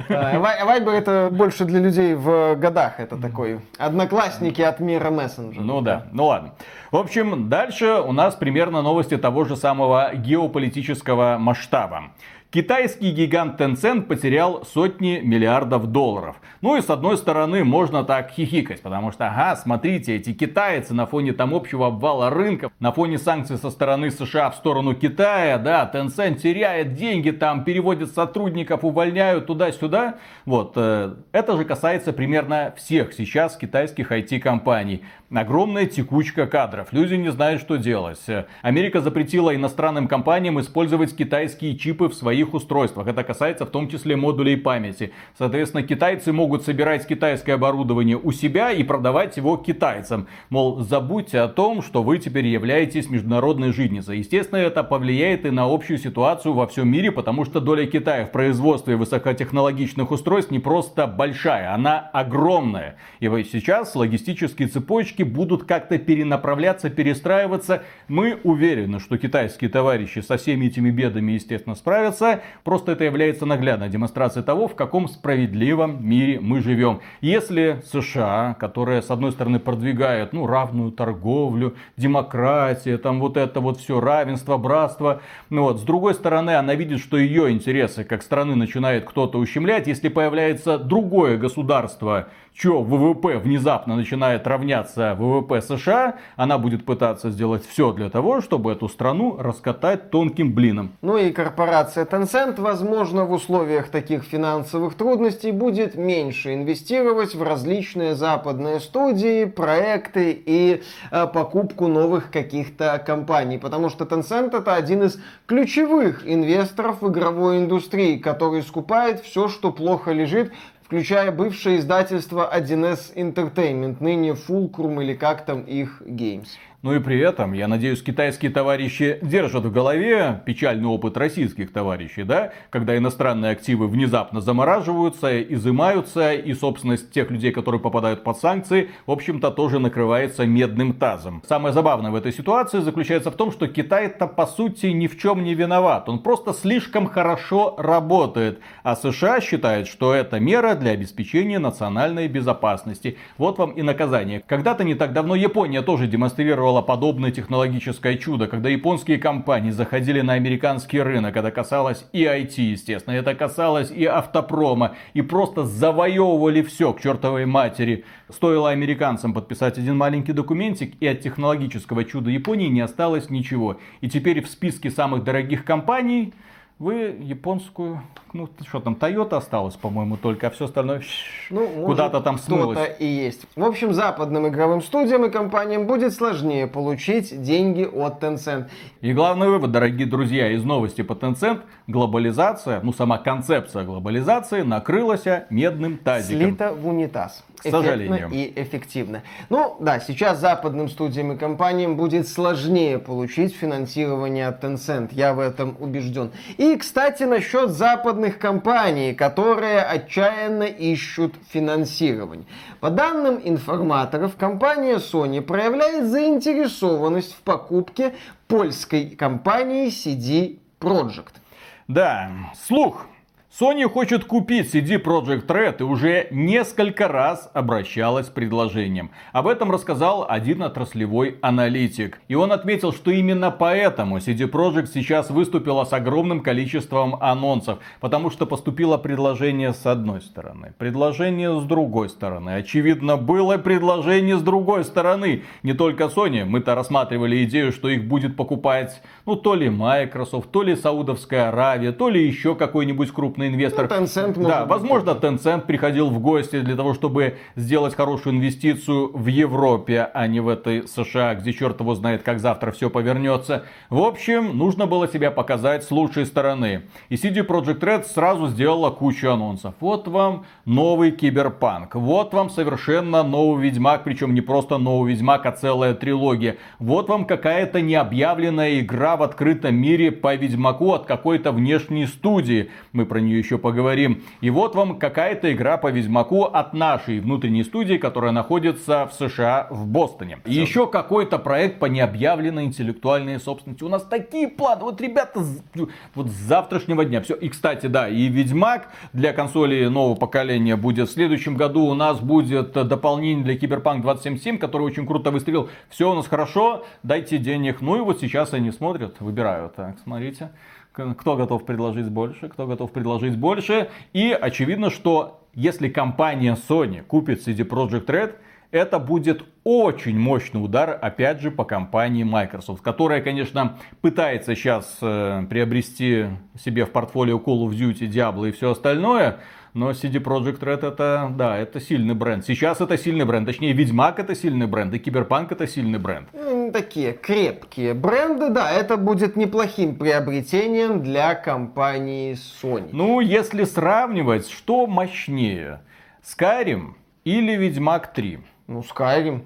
А, Вай- Вайбер это больше для людей в годах. Это такой одноклассники от мира мессенджера. Ну да, ну ладно. В общем, дальше у нас примерно новости того же самого геополитического масштаба. Китайский гигант Tencent потерял сотни миллиардов долларов. Ну и с одной стороны можно так хихикать, потому что, ага, смотрите, эти китайцы на фоне там общего обвала рынков, на фоне санкций со стороны США в сторону Китая, да, Tencent теряет деньги, там переводит сотрудников, увольняют туда-сюда. Вот, э, это же касается примерно всех сейчас китайских IT-компаний. Огромная текучка кадров. Люди не знают, что делать. Э, Америка запретила иностранным компаниям использовать китайские чипы в своих устройствах. Это касается в том числе модулей памяти. Соответственно, китайцы могут собирать китайское оборудование у себя и продавать его китайцам. Мол, забудьте о том, что вы теперь являетесь международной житницей. Естественно, это повлияет и на общую ситуацию во всем мире, потому что доля Китая в производстве высокотехнологичных устройств не просто большая, она огромная. И вот сейчас логистические цепочки будут как-то перенаправляться, перестраиваться. Мы уверены, что китайские товарищи со всеми этими бедами, естественно, справятся. Просто это является наглядной демонстрацией того, в каком справедливом мире мы живем. Если США, которая, с одной стороны, продвигает ну, равную торговлю, демократия, там вот это вот все, равенство, братство, ну вот, с другой стороны, она видит, что ее интересы как страны начинает кто-то ущемлять, если появляется другое государство, что ВВП внезапно начинает равняться ВВП США, она будет пытаться сделать все для того, чтобы эту страну раскатать тонким блином. Ну и корпорация Tencent, возможно, в условиях таких финансовых трудностей будет меньше инвестировать в различные западные студии, проекты и э, покупку новых каких-то компаний. Потому что Tencent это один из ключевых инвесторов в игровой индустрии, который скупает все, что плохо лежит включая бывшее издательство 1С Entertainment, ныне Fulcrum или как там их Games. Ну и при этом, я надеюсь, китайские товарищи держат в голове печальный опыт российских товарищей, да, когда иностранные активы внезапно замораживаются, изымаются, и собственность тех людей, которые попадают под санкции, в общем-то, тоже накрывается медным тазом. Самое забавное в этой ситуации заключается в том, что Китай-то по сути ни в чем не виноват. Он просто слишком хорошо работает, а США считает, что это мера для обеспечения национальной безопасности. Вот вам и наказание. Когда-то не так давно Япония тоже демонстрировала демонстрировала подобное технологическое чудо, когда японские компании заходили на американский рынок. Это касалось и IT, естественно, это касалось и автопрома, и просто завоевывали все к чертовой матери. Стоило американцам подписать один маленький документик, и от технологического чуда Японии не осталось ничего. И теперь в списке самых дорогих компаний вы японскую, ну что там, Toyota осталось, по-моему, только, а все остальное ну, куда-то там смылось. то и есть. В общем, западным игровым студиям и компаниям будет сложнее получить деньги от Tencent. И главный вывод, дорогие друзья, из новости по Tencent, глобализация, ну сама концепция глобализации накрылась медным тазиком. Слита в унитаз к сожалению. и эффективно. Ну да, сейчас западным студиям и компаниям будет сложнее получить финансирование от Tencent, я в этом убежден. И, кстати, насчет западных компаний, которые отчаянно ищут финансирование. По данным информаторов, компания Sony проявляет заинтересованность в покупке польской компании CD Projekt. Да, слух Sony хочет купить CD Projekt Red и уже несколько раз обращалась с предложением. Об этом рассказал один отраслевой аналитик. И он отметил, что именно поэтому CD Projekt сейчас выступила с огромным количеством анонсов. Потому что поступило предложение с одной стороны, предложение с другой стороны. Очевидно, было предложение с другой стороны. Не только Sony, мы-то рассматривали идею, что их будет покупать, ну, то ли Microsoft, то ли Саудовская Аравия, то ли еще какой-нибудь крупный инвестор. Ну, Tencent да, возможно, Tencent приходил в гости для того, чтобы сделать хорошую инвестицию в Европе, а не в этой США, где черт его знает, как завтра все повернется. В общем, нужно было себя показать с лучшей стороны. И CD Projekt Red сразу сделала кучу анонсов. Вот вам новый Киберпанк. Вот вам совершенно новый Ведьмак, причем не просто новый Ведьмак, а целая трилогия. Вот вам какая-то необъявленная игра в открытом мире по Ведьмаку от какой-то внешней студии. Мы про нее еще поговорим. И вот вам какая-то игра по Ведьмаку от нашей внутренней студии, которая находится в США, в Бостоне. И еще какой-то проект по необъявленной интеллектуальной собственности. У нас такие планы. Вот, ребята, вот с завтрашнего дня. Все. И, кстати, да, и Ведьмак для консоли нового поколения будет в следующем году. У нас будет дополнение для Киберпанк 277, который очень круто выстрелил. Все у нас хорошо, дайте денег. Ну и вот сейчас они смотрят, выбирают. Так, смотрите кто готов предложить больше, кто готов предложить больше. И очевидно, что если компания Sony купит CD Projekt Red, это будет очень мощный удар, опять же, по компании Microsoft, которая, конечно, пытается сейчас э, приобрести себе в портфолио Call of Duty, Diablo и все остальное, но CD Projekt Red это, да, это сильный бренд. Сейчас это сильный бренд. Точнее, Ведьмак это сильный бренд, и Киберпанк это сильный бренд. Такие крепкие бренды, да, это будет неплохим приобретением для компании Sony. Ну, если сравнивать, что мощнее? Skyrim или Ведьмак 3? Ну, Skyrim.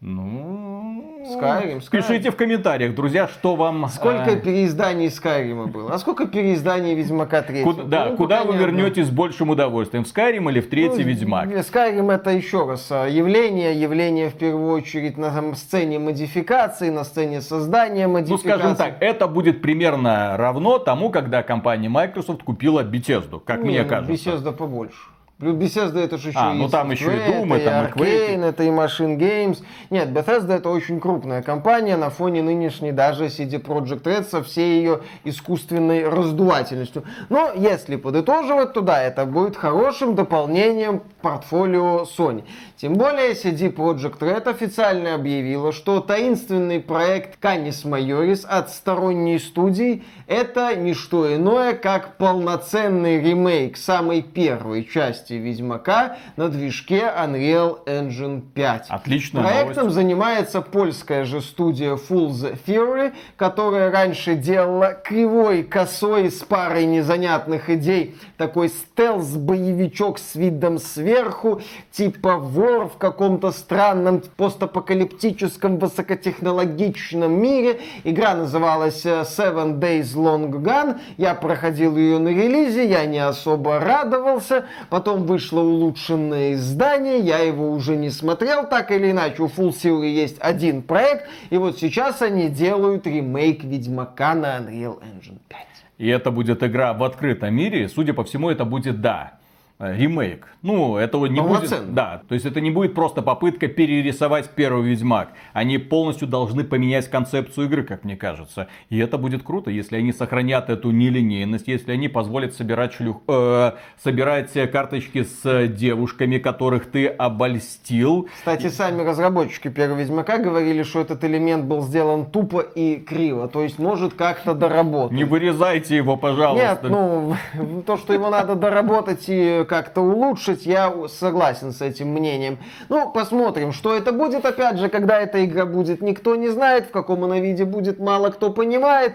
Ну, Skyrim, Skyrim. Пишите в комментариях, друзья, что вам... Сколько э... переизданий Skyrim было? А сколько переизданий Ведьмака 3? Куда, да, ну, куда вы вернетесь с большим удовольствием? В Skyrim или в третий ну, Ведьмак? Skyrim это еще раз а, явление, явление в первую очередь на сцене модификации, на сцене создания модификации. Ну, скажем так, это будет примерно равно тому, когда компания Microsoft купила Bethesda, как Не, мне кажется. Bethesda побольше. Bethesda это же еще а, и ну там еще и Doom, это, и Arcane, это и Machine Games. Нет, Bethesda это очень крупная компания на фоне нынешней даже CD Projekt Red со всей ее искусственной раздувательностью. Но если подытоживать, то да, это будет хорошим дополнением портфолио Sony. Тем более CD Projekt Red официально объявила, что таинственный проект Canis Majoris от сторонней студии это не что иное, как полноценный ремейк самой первой части части Ведьмака на движке Unreal Engine 5. Отлично. Проектом новость. занимается польская же студия Fool's Theory, которая раньше делала кривой, косой, с парой незанятных идей, такой стелс-боевичок с видом сверху, типа вор в каком-то странном постапокалиптическом высокотехнологичном мире. Игра называлась э, Seven Days Long Gun. Я проходил ее на релизе, я не особо радовался. Потом потом вышло улучшенное издание, я его уже не смотрел, так или иначе, у Full Sail есть один проект, и вот сейчас они делают ремейк Ведьмака на Unreal Engine 5. И это будет игра в открытом мире, судя по всему, это будет, да, ремейк. Ну, этого не будет. Да, то есть это не будет просто попытка перерисовать первый Ведьмак. Они полностью должны поменять концепцию игры, как мне кажется. И это будет круто, если они сохранят эту нелинейность, если они позволят собирать шлюх, э, собирать карточки с девушками, которых ты обольстил. Кстати, сами разработчики первого Ведьмака говорили, что этот элемент был сделан тупо и криво. То есть может как-то доработать. Не вырезайте его, пожалуйста. Нет, ну, то, что его надо доработать и как-то улучшить, я согласен с этим мнением. Ну, посмотрим, что это будет. Опять же, когда эта игра будет, никто не знает, в каком она виде будет, мало кто понимает.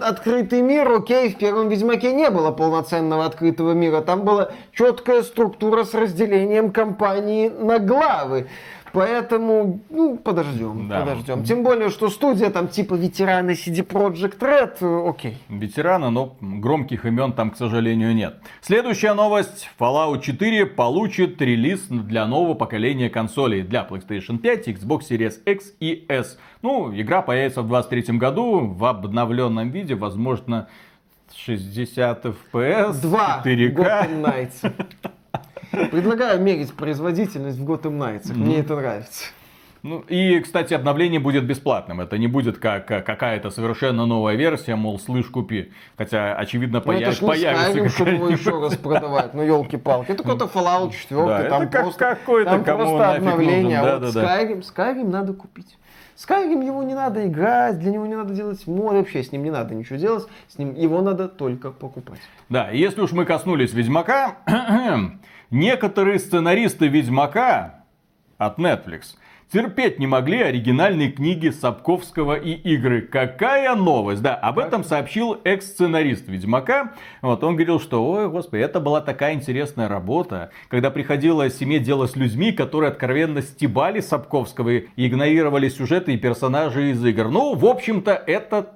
Открытый мир, окей, в первом Ведьмаке не было полноценного открытого мира. Там была четкая структура с разделением компании на главы. Поэтому, ну, подождем, да. подождем. Тем более, что студия там типа ветераны CD Project Red, э, окей. Ветераны, но громких имен там, к сожалению, нет. Следующая новость. Fallout 4 получит релиз для нового поколения консолей для PlayStation 5, Xbox Series X и S. Ну, игра появится в 2023 году в обновленном виде, возможно, 60 FPS, 2 4K. Gotham Knights. Предлагаю мерить производительность в Gotham Knights. Мне это нравится. Ну, и, кстати, обновление будет бесплатным. Это не будет как какая-то совершенно новая версия, мол, слышь, купи. Хотя, очевидно, ну, появ... это появится Skyrim, чтобы его еще раз продавать. Ну, елки-палки. Это какой-то Fallout 4. Да, там это просто, какой-то там просто обновление. Да, а вот да, Skyrim, Skyrim надо купить. Skyrim его не надо играть, для него не надо делать мод, вообще с ним не надо ничего делать, с ним его надо только покупать. Да, если уж мы коснулись Ведьмака, некоторые сценаристы Ведьмака от Netflix терпеть не могли оригинальные книги Сапковского и игры. Какая новость! Да, об этом сообщил экс-сценарист Ведьмака. Вот, он говорил, что, ой, господи, это была такая интересная работа, когда приходилось иметь дело с людьми, которые откровенно стебали Сапковского и игнорировали сюжеты и персонажей из игр. Ну, в общем-то, это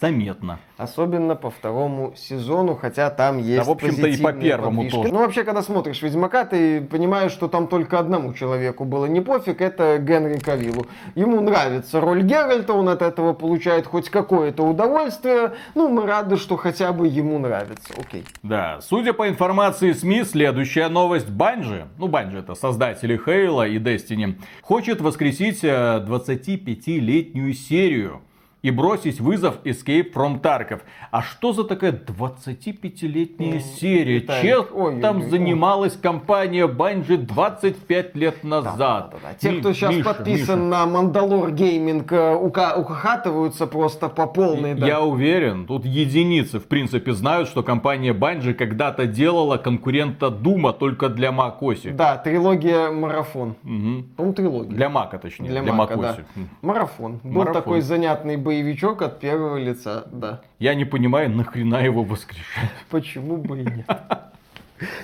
заметно. Особенно по второму сезону, хотя там есть Да, в общем-то, и по первому подвижки. тоже. Ну, вообще, когда смотришь Ведьмака, ты понимаешь, что там только одному человеку было не пофиг, это Генри Кавиллу. Ему нравится роль Геральта, он от этого получает хоть какое-то удовольствие. Ну, мы рады, что хотя бы ему нравится. Окей. Да, судя по информации СМИ, следующая новость. Банжи, ну, Банжи это создатели Хейла и Destiny, хочет воскресить 25-летнюю э, серию и бросить вызов Escape from Tarkov. А что за такая 25-летняя ну, серия? Чем ой, там ой, занималась ой. компания Bungie 25 лет назад? Да, да, да. Те, кто сейчас Миша, подписан Миша. на Мандалор Гейминг, э, ухахатываются просто по полной. Да. Я уверен, тут единицы, в принципе, знают, что компания Bungie когда-то делала конкурента Дума только для macOS. Да, трилогия Марафон. Угу. По-моему, трилогия. Для Мака, точнее. Для, для Мака, да. Марафон. Был Марафон. такой занятный боевичок от первого лица, да. Я не понимаю, нахрена его воскрешать. Почему бы и нет?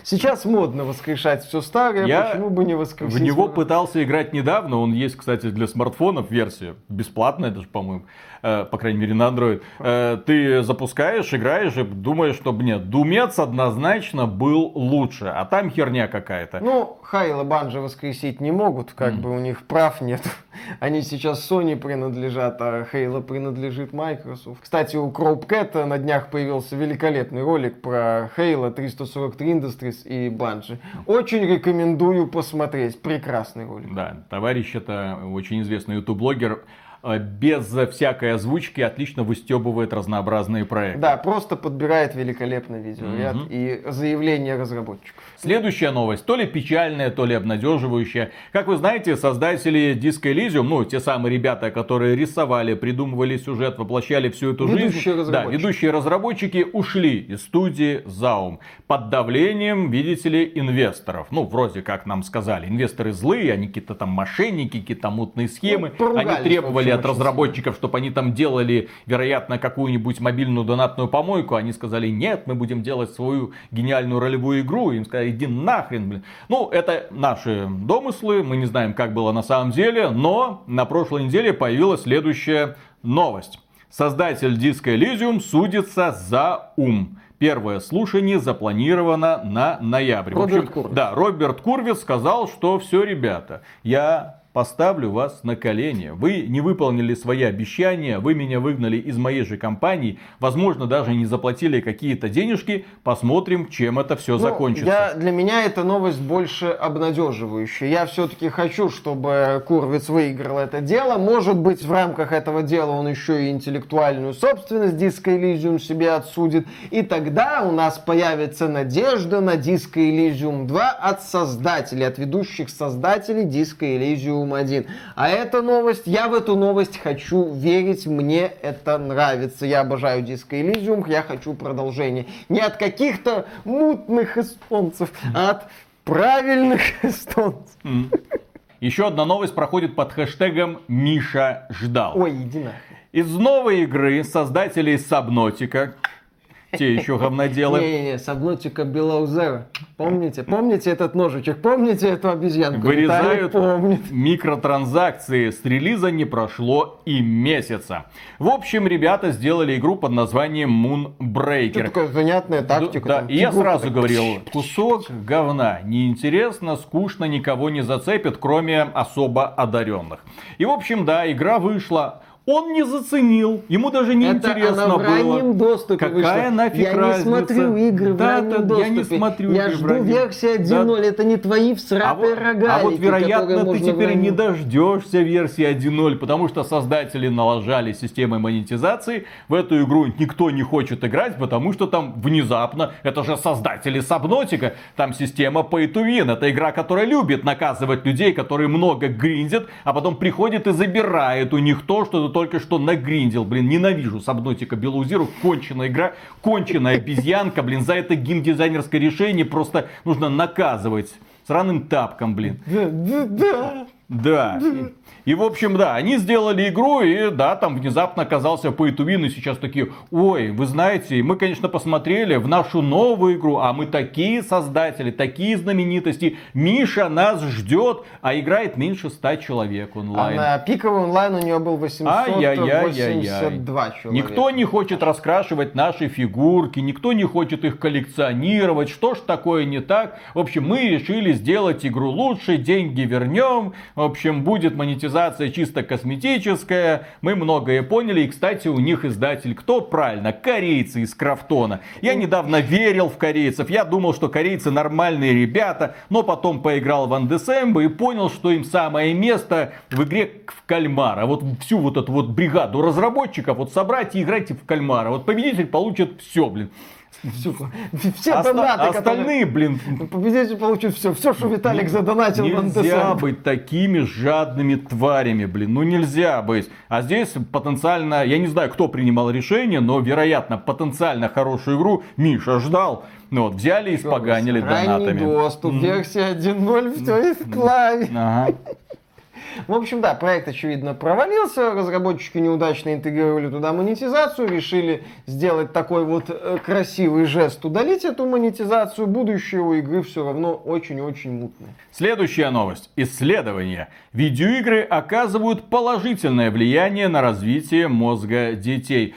Сейчас модно воскрешать все старое, Я почему бы не воскресить? В него пытался играть недавно, он есть, кстати, для смартфонов версия, бесплатная даже, по-моему. Э, по крайней мере на Android, э, ты запускаешь, играешь и думаешь, что нет, Думец однозначно был лучше, а там херня какая-то. Ну, Хайла Банжи воскресить не могут, как mm. бы у них прав нет. Они сейчас Sony принадлежат, а Хейла принадлежит Microsoft. Кстати, у Cropcat на днях появился великолепный ролик про Хейла 343 Industries и Банжи. Очень рекомендую посмотреть. Прекрасный ролик. Да, товарищ это очень известный YouTube-блогер. Э, без всякой озвучки отлично выстебывает разнообразные проекты. Да, просто подбирает великолепный видеоряд угу. и заявление разработчиков. Следующая новость, то ли печальная, то ли обнадеживающая. Как вы знаете, создатели Disco Elysium, ну, те самые ребята, которые рисовали, придумывали сюжет, воплощали всю эту ведущие жизнь. Да, ведущие разработчики ушли из студии Zaum под давлением, видите ли, инвесторов. Ну, вроде как нам сказали, инвесторы злые, они какие-то там мошенники, какие-то мутные схемы. Ну, они требовали от разработчиков, чтобы они там делали, вероятно, какую-нибудь мобильную донатную помойку. Они сказали, нет, мы будем делать свою гениальную ролевую игру. Им сказали, иди нахрен, блин. Ну, это наши домыслы, мы не знаем, как было на самом деле, но на прошлой неделе появилась следующая новость. Создатель диска Elysium судится за ум. Первое слушание запланировано на ноябрь. Роберт Курвиц. Да, Роберт Курвиц сказал, что все, ребята, я поставлю вас на колени. Вы не выполнили свои обещания, вы меня выгнали из моей же компании, возможно, даже не заплатили какие-то денежки. Посмотрим, чем это все ну, закончится. Я, для меня эта новость больше обнадеживающая. Я все-таки хочу, чтобы Курвиц выиграл это дело. Может быть, в рамках этого дела он еще и интеллектуальную собственность Disco Elysium себе отсудит. И тогда у нас появится надежда на Disco Elysium 2 от создателей, от ведущих создателей Disco Elysium 1. А эта новость, я в эту новость хочу верить, мне это нравится. Я обожаю Disco Elysium, я хочу продолжение. Не от каких-то мутных эстонцев, а от правильных эстонцев. Еще одна новость проходит под хэштегом Миша ждал. Ой, иди нахуй. Из новой игры создателей Сабнотика, те еще говноделы. Не-не-не, Сабнотика Below Zero. Помните? Помните этот ножичек? Помните эту обезьянку? Вырезают помнит. микротранзакции. С релиза не прошло и месяца. В общем, ребята сделали игру под названием Moonbreaker. Такая занятная тактика. Да, и я сразу говорил, кусок говна. Неинтересно, скучно, никого не зацепит, кроме особо одаренных. И в общем, да, игра вышла. Он не заценил, ему даже не это интересно она в раннем было. доступе Какая вышла. нафиг я разница? не смотрю игры да, в раннем да, доступе. Я не смотрю я игры жду в раннем... версия 1.0, да. это не твои всрапые а рогалики, А вот вероятно ты теперь раннем... не дождешься версии 1.0, потому что создатели налажали системой монетизации. В эту игру никто не хочет играть, потому что там внезапно, это же создатели Сабнотика, там система Pay to Win. Это игра, которая любит наказывать людей, которые много гриндят, а потом приходит и забирает у них то, что только что нагриндил гриндил, блин, ненавижу Сабнотика Белузиру, конченая игра, конченая обезьянка, блин, за это геймдизайнерское решение просто нужно наказывать сраным тапком, блин. Да, да, да. Да. И, в общем, да, они сделали игру, и да, там внезапно оказался pay to win, и сейчас такие, ой, вы знаете, мы, конечно, посмотрели в нашу новую игру, а мы такие создатели, такие знаменитости, Миша нас ждет, а играет меньше 100 человек онлайн. А на пиковый онлайн у нее был 882 человека. Никто не хочет раскрашивать наши фигурки, никто не хочет их коллекционировать, что ж такое не так. В общем, мы решили сделать игру лучше, деньги вернем, в общем, будет монетизация чисто косметическая. Мы многое поняли. И, кстати, у них издатель кто? Правильно, корейцы из Крафтона. Я недавно верил в корейцев. Я думал, что корейцы нормальные ребята. Но потом поиграл в Андесембо и понял, что им самое место в игре в кальмара. Вот всю вот эту вот бригаду разработчиков вот собрать и играть в кальмара. Вот победитель получит все, блин. Все, все Оста- донаты, Остальные, блин. Победитель получит все. Все, что Виталик задонатил Нельзя быть такими жадными тварями, блин. Ну нельзя быть. А здесь потенциально, я не знаю, кто принимал решение, но, вероятно, потенциально хорошую игру Миша ждал. Ну вот, взяли и испоганили донатами. доступ, версия 1.0, все и в клаве. Ага. В общем, да, проект, очевидно, провалился. Разработчики неудачно интегрировали туда монетизацию, решили сделать такой вот э, красивый жест, удалить эту монетизацию. Будущее у игры все равно очень-очень мутное. Следующая новость. Исследования. Видеоигры оказывают положительное влияние на развитие мозга детей.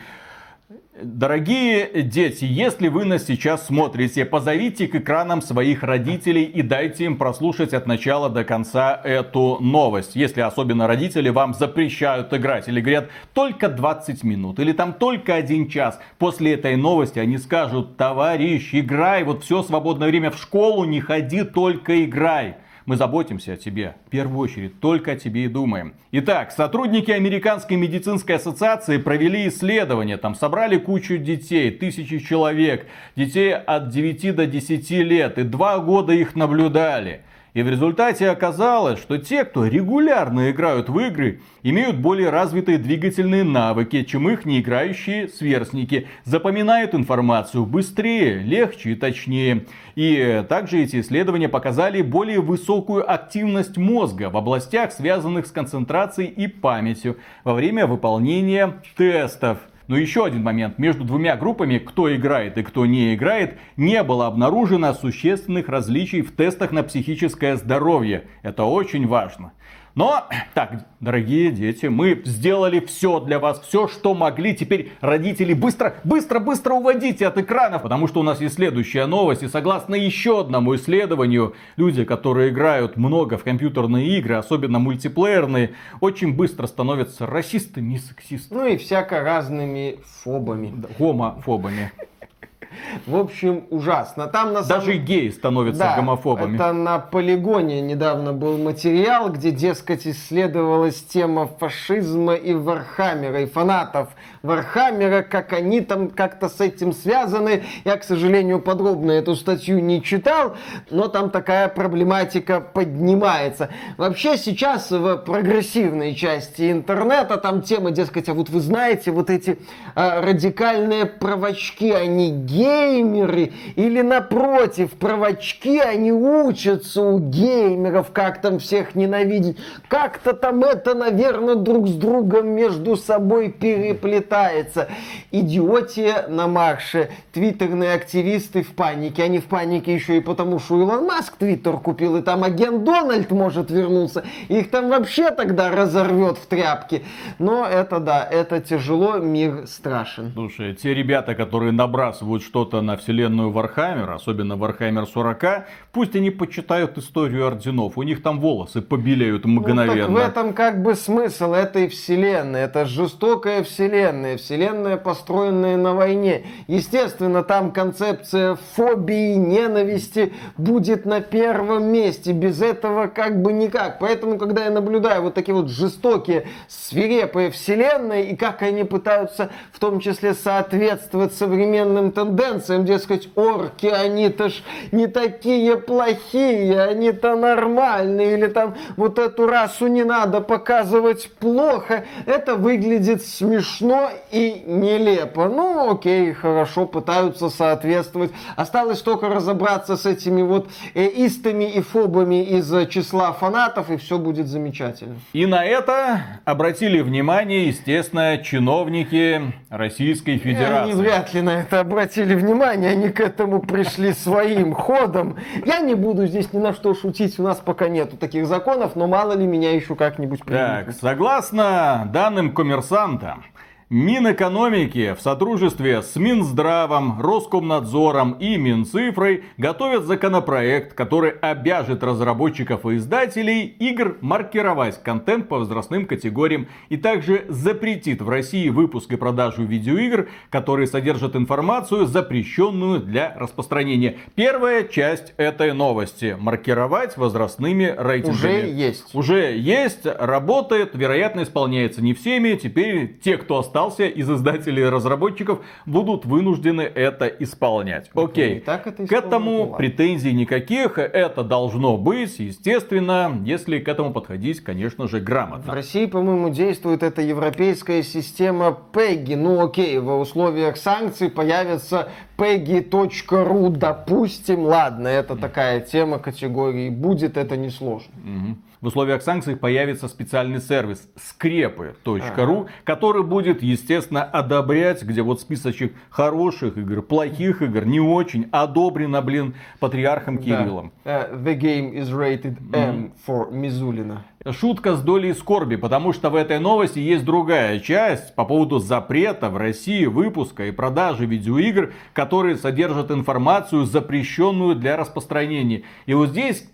Дорогие дети, если вы нас сейчас смотрите, позовите к экранам своих родителей и дайте им прослушать от начала до конца эту новость. Если особенно родители вам запрещают играть или говорят только 20 минут или там только один час. После этой новости они скажут, товарищ, играй, вот все свободное время в школу не ходи, только играй. Мы заботимся о тебе, в первую очередь, только о тебе и думаем. Итак, сотрудники Американской медицинской ассоциации провели исследование, там собрали кучу детей, тысячи человек, детей от 9 до 10 лет, и два года их наблюдали. И в результате оказалось, что те, кто регулярно играют в игры, имеют более развитые двигательные навыки, чем их не играющие сверстники, запоминают информацию быстрее, легче и точнее. И также эти исследования показали более высокую активность мозга в областях, связанных с концентрацией и памятью во время выполнения тестов. Но еще один момент. Между двумя группами, кто играет и кто не играет, не было обнаружено существенных различий в тестах на психическое здоровье. Это очень важно. Но, так, дорогие дети, мы сделали все для вас, все, что могли. Теперь родители быстро, быстро, быстро уводите от экранов, потому что у нас есть следующая новость. И согласно еще одному исследованию, люди, которые играют много в компьютерные игры, особенно мультиплеерные, очень быстро становятся расистами и сексистами. Ну и всяко разными фобами. Гомофобами. В общем, ужасно. Там на Даже самом... геи становятся Да, гомофобами. Это на полигоне недавно был материал, где, дескать, исследовалась тема фашизма и Вархаммера, и фанатов Вархаммера, как они там как-то с этим связаны. Я, к сожалению, подробно эту статью не читал, но там такая проблематика поднимается. Вообще сейчас в прогрессивной части интернета там тема, дескать, а вот вы знаете, вот эти а, радикальные правочки, они геймеры, или напротив, правочки, они учатся у геймеров, как там всех ненавидеть. Как-то там это, наверное, друг с другом между собой переплетается. Идиотия на марше. Твиттерные активисты в панике. Они в панике еще и потому, что Илон Маск Твиттер купил, и там агент Дональд может вернуться. Их там вообще тогда разорвет в тряпке. Но это да, это тяжело, мир страшен. Слушай, те ребята, которые набрасывают что-то на вселенную Вархаммера, особенно Вархаммер 40, пусть они почитают историю орденов. У них там волосы побелеют мгновенно. Ну, так в этом как бы смысл этой вселенной. Это жестокая вселенная. Вселенная, построенная на войне. Естественно, там концепция фобии, ненависти будет на первом месте. Без этого как бы никак. Поэтому, когда я наблюдаю вот такие вот жестокие, свирепые вселенные, и как они пытаются в том числе соответствовать современным тенденциям, дескать, орки, они-то ж не такие плохие, они-то нормальные, или там вот эту расу не надо показывать плохо, это выглядит смешно и нелепо. Ну, окей, хорошо, пытаются соответствовать. Осталось только разобраться с этими вот э, истами и фобами из числа фанатов, и все будет замечательно. И на это обратили внимание, естественно, чиновники Российской Федерации. Они вряд ли на это обратили внимание, они к этому пришли своим ходом. Я не буду здесь ни на что шутить, у нас пока нету таких законов, но мало ли меня еще как-нибудь Так, примут. согласно данным коммерсанта, Минэкономики в сотрудничестве с Минздравом, Роскомнадзором и Минцифрой готовят законопроект, который обяжет разработчиков и издателей игр маркировать контент по возрастным категориям и также запретит в России выпуск и продажу видеоигр, которые содержат информацию, запрещенную для распространения. Первая часть этой новости. Маркировать возрастными рейтингами. Уже есть. Уже есть, работает, вероятно, исполняется не всеми. Теперь те, кто остался из издателей и разработчиков, будут вынуждены это исполнять. Окей. и так это к этому претензий никаких. Это должно быть, естественно, если к этому подходить, конечно же, В грамотно. России, по-моему, действует эта европейская система PEGI. Ну окей, в условиях санкций появится PEGI.ru, допустим. Ладно, это такая тема категории. Будет это несложно. Мгм. В условиях санкций появится специальный сервис скрепы.ру, который будет, естественно, одобрять, где вот списочек хороших игр, плохих игр, не очень, одобрено, блин, патриархом Кириллом. Да. Э, The game is rated M for Мизулина. Шутка с долей скорби, потому что в этой новости есть другая часть по поводу запрета в России выпуска и продажи видеоигр, которые содержат информацию, запрещенную для распространения. И вот здесь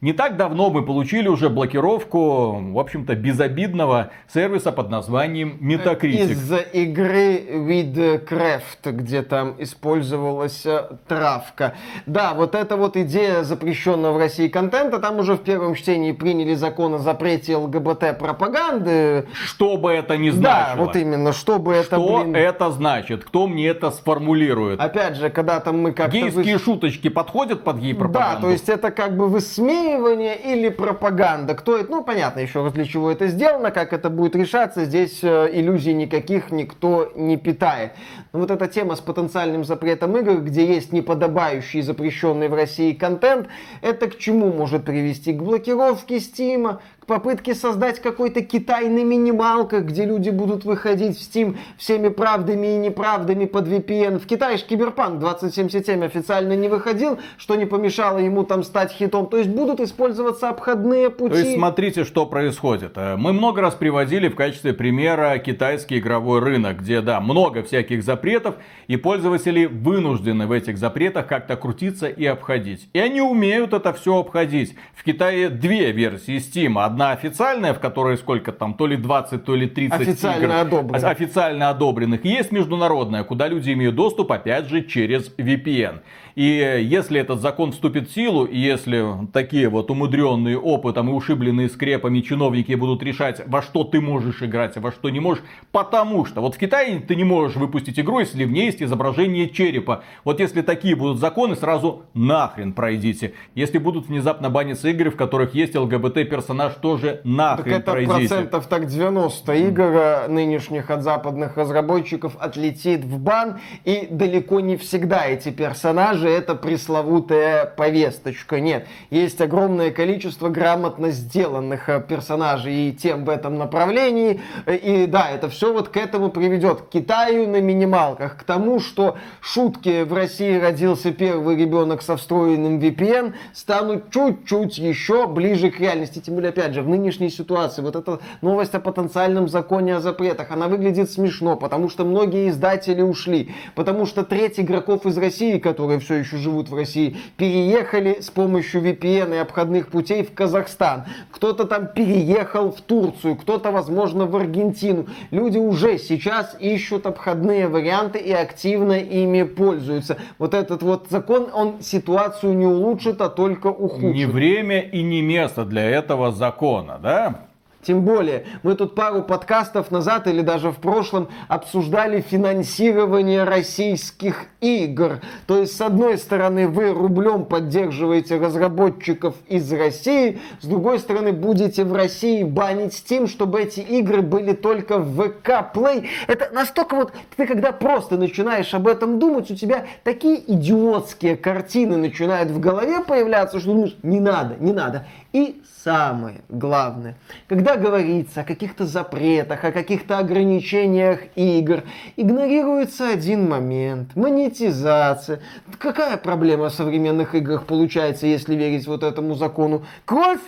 не так давно мы получили уже блокировку, в общем-то, безобидного сервиса под названием Metacritic. Из игры Widcraft, где там использовалась э, травка. Да, вот эта вот идея запрещенного в России контента, там уже в первом чтении приняли закон о запрете ЛГБТ-пропаганды. Что бы это ни Да, значило. вот именно, чтобы это, Что блин... это значит? Кто мне это сформулирует? Опять же, когда там мы как-то... Гейские выс- шуточки подходят под Да, гей-пропаганду? то есть это как бы высмеивание или пропаганда. Кто это? Ну, понятно еще раз, для чего это сделано, как это будет решаться. Здесь э, иллюзий никаких никто не питает. Но вот эта тема с потенциальным запретом игр, где есть неподобающий запрещенный в России контент, это к чему может привести? К блокировке Стима, к попытки создать какой-то Китай на минималках, где люди будут выходить в Steam всеми правдами и неправдами под VPN. В Китае же Киберпанк 2077 официально не выходил, что не помешало ему там стать хитом. То есть будут использоваться обходные пути. То есть смотрите, что происходит. Э, мы много раз приводили в качестве примера китайский игровой рынок, где, да, много всяких запретов, и пользователи вынуждены в этих запретах как-то крутиться и обходить. И они умеют это все обходить. В Китае две версии Steam. Одна официальная, в которой сколько там, то ли 20, то ли 30 официально игр. Одобренных. Официально одобренных. Есть международная, куда люди имеют доступ, опять же, через VPN. И если этот закон вступит в силу, и если такие вот умудренные опытом и ушибленные скрепами чиновники будут решать, во что ты можешь играть, а во что не можешь, потому что вот в Китае ты не можешь выпустить игру, если в ней есть изображение черепа. Вот если такие будут законы, сразу нахрен пройдите. Если будут внезапно баниться игры, в которых есть ЛГБТ-персонаж, тоже нахрен так это пройдите. процентов так 90 игр нынешних от западных разработчиков отлетит в бан, и далеко не всегда эти персонажи же это пресловутая повесточка. Нет, есть огромное количество грамотно сделанных э, персонажей и тем в этом направлении. И да, это все вот к этому приведет. К Китаю на минималках, к тому, что шутки в России родился первый ребенок со встроенным VPN станут чуть-чуть еще ближе к реальности. Тем более, опять же, в нынешней ситуации вот эта новость о потенциальном законе о запретах, она выглядит смешно, потому что многие издатели ушли, потому что треть игроков из России, которые все еще живут в России, переехали с помощью VPN и обходных путей в Казахстан. Кто-то там переехал в Турцию, кто-то, возможно, в Аргентину. Люди уже сейчас ищут обходные варианты и активно ими пользуются. Вот этот вот закон, он ситуацию не улучшит, а только ухудшит. Не время и не место для этого закона, да? Тем более, мы тут пару подкастов назад или даже в прошлом обсуждали финансирование российских игр. То есть, с одной стороны, вы рублем поддерживаете разработчиков из России, с другой стороны, будете в России банить Steam, чтобы эти игры были только в VK Play. Это настолько вот, ты когда просто начинаешь об этом думать, у тебя такие идиотские картины начинают в голове появляться, что думаешь, не надо, не надо. И самое главное, когда говорится о каких-то запретах, о каких-то ограничениях игр, игнорируется один момент – монетизация. Какая проблема в современных играх получается, если верить вот этому закону? Кровь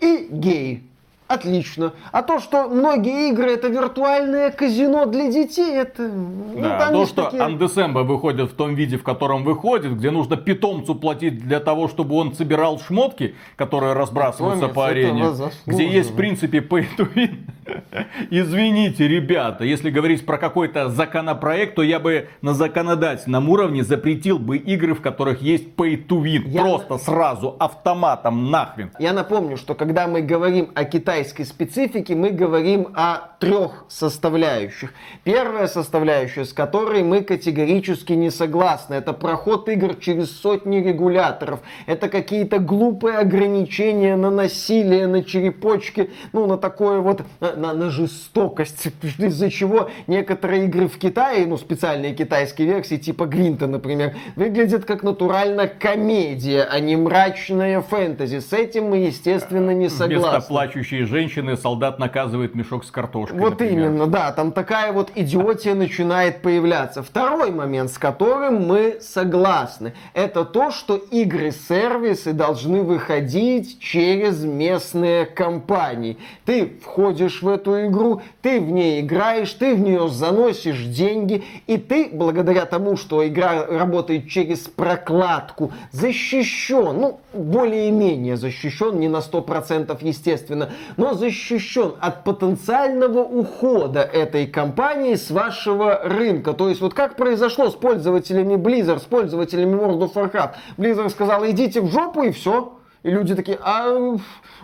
и гей. Отлично. А то, что многие игры это виртуальное казино для детей, это... Ну, да, ну, то, что такие... Андесемба выходит в том виде, в котором выходит, где нужно питомцу платить для того, чтобы он собирал шмотки, которые разбрасываются по арене, где есть в принципе win. Извините, ребята, если говорить про какой-то законопроект, то я бы на законодательном уровне запретил бы игры, в которых есть pay to win. Я Просто сразу, автоматом, нахрен. Я напомню, что когда мы говорим о Китае китайской специфики мы говорим о трех составляющих. Первая составляющая, с которой мы категорически не согласны, это проход игр через сотни регуляторов. Это какие-то глупые ограничения на насилие, на черепочки, ну, на такое вот, на, на жестокость, из-за чего некоторые игры в Китае, ну, специальные китайские версии, типа Гвинта, например, выглядят как натурально комедия, а не мрачная фэнтези. С этим мы, естественно, не согласны. Вместо плачущей женщины солдат наказывает мешок с картошкой. Вот например. именно, да, там такая вот идиотия начинает появляться. Второй момент, с которым мы согласны, это то, что игры-сервисы должны выходить через местные компании. Ты входишь в эту игру, ты в ней играешь, ты в нее заносишь деньги, и ты, благодаря тому, что игра работает через прокладку, защищен, ну, более-менее защищен, не на 100% естественно, но защищен от потенциального ухода этой компании с вашего рынка. То есть вот как произошло с пользователями Blizzard, с пользователями World of Warcraft. Blizzard сказал, идите в жопу и все. И люди такие, а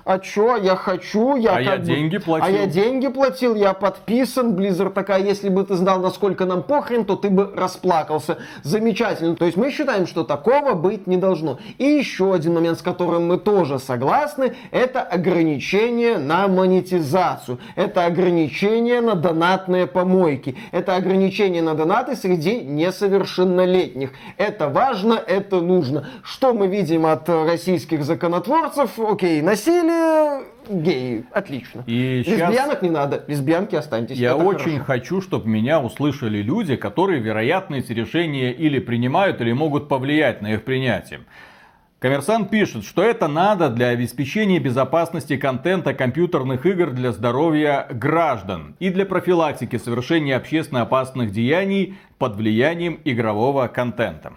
а чё, я хочу, я а я бы... деньги платил. А я деньги платил, я подписан, Blizzard такая, если бы ты знал, насколько нам похрен, то ты бы расплакался. Замечательно. То есть мы считаем, что такого быть не должно. И еще один момент, с которым мы тоже согласны, это ограничение на монетизацию. Это ограничение на донатные помойки. Это ограничение на донаты среди несовершеннолетних. Это важно, это нужно. Что мы видим от российских законотворцев? Окей, насилие геи, отлично. И сейчас- Лесбиянок не надо, лесбиянки останьтесь. Я очень хорошо. хочу, чтобы меня услышали люди, которые, вероятно, эти решения или принимают, или могут повлиять на их принятие. Коммерсант пишет, что это надо для обеспечения безопасности контента компьютерных игр для здоровья граждан и для профилактики совершения общественно опасных деяний под влиянием игрового контента.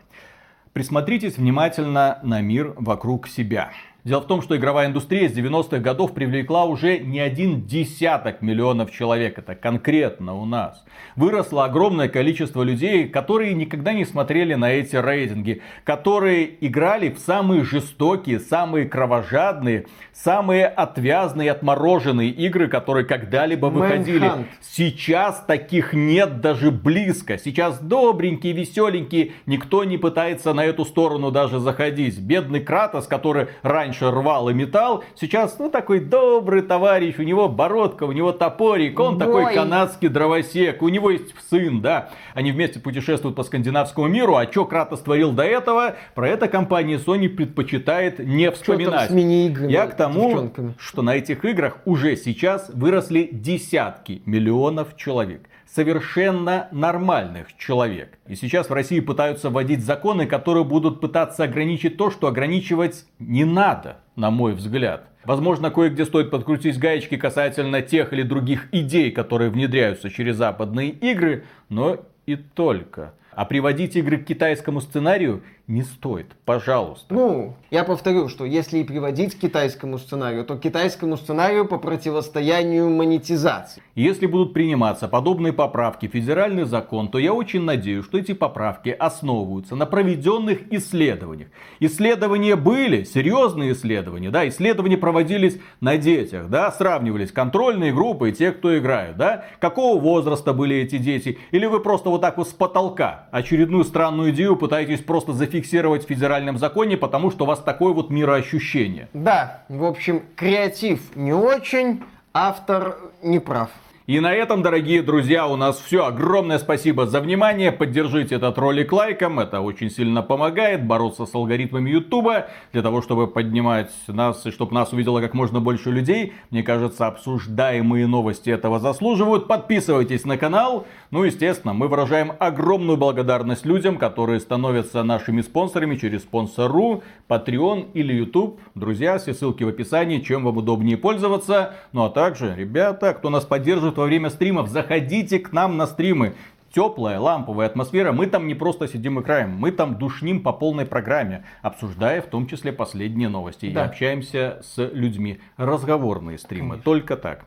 Присмотритесь внимательно на мир вокруг себя. Дело в том, что игровая индустрия с 90-х годов привлекла уже не один десяток миллионов человек. Это конкретно у нас. Выросло огромное количество людей, которые никогда не смотрели на эти рейтинги. Которые играли в самые жестокие, самые кровожадные, самые отвязные, отмороженные игры, которые когда-либо выходили. Manhunt. Сейчас таких нет даже близко. Сейчас добренькие, веселенькие. Никто не пытается на эту сторону даже заходить. Бедный Кратос, который раньше рвал и металл, сейчас, ну, такой добрый товарищ. У него бородка, у него топорик. Он такой Бой. канадский дровосек. У него есть сын, да. Они вместе путешествуют по скандинавскому миру. А что Кратос творил до этого, про это компания Sony предпочитает не Что там вспоминать. с Я к тому, девчонками? что на этих играх уже сейчас выросли десятки миллионов человек. Совершенно нормальных человек. И сейчас в России пытаются вводить законы, которые будут пытаться ограничить то, что ограничивать не надо, на мой взгляд. Возможно, кое-где стоит подкрутить гаечки касательно тех или других идей, которые внедряются через западные игры, но и только. А приводить игры к китайскому сценарию не стоит, пожалуйста. Ну, я повторю, что если и приводить к китайскому сценарию, то к китайскому сценарию по противостоянию монетизации. Если будут приниматься подобные поправки в федеральный закон, то я очень надеюсь, что эти поправки основываются на проведенных исследованиях. Исследования были, серьезные исследования, да, исследования проводились на детях, да, сравнивались контрольные группы и те, кто играют, да, какого возраста были эти дети, или вы просто вот так вот с потолка очередную странную идею пытаетесь просто зафиксировать в федеральном законе, потому что у вас такое вот мироощущение. Да, в общем, креатив не очень, автор не прав. И на этом, дорогие друзья, у нас все. Огромное спасибо за внимание. Поддержите этот ролик лайком. Это очень сильно помогает бороться с алгоритмами Ютуба. Для того, чтобы поднимать нас и чтобы нас увидело как можно больше людей. Мне кажется, обсуждаемые новости этого заслуживают. Подписывайтесь на канал. Ну, естественно, мы выражаем огромную благодарность людям, которые становятся нашими спонсорами через спонсору, Patreon или YouTube. Друзья, все ссылки в описании, чем вам удобнее пользоваться. Ну а также, ребята, кто нас поддерживает во время стримов, заходите к нам на стримы. Теплая, ламповая атмосфера. Мы там не просто сидим и краем, мы там душним по полной программе, обсуждая в том числе последние новости. Да. И общаемся с людьми. Разговорные стримы. Только так.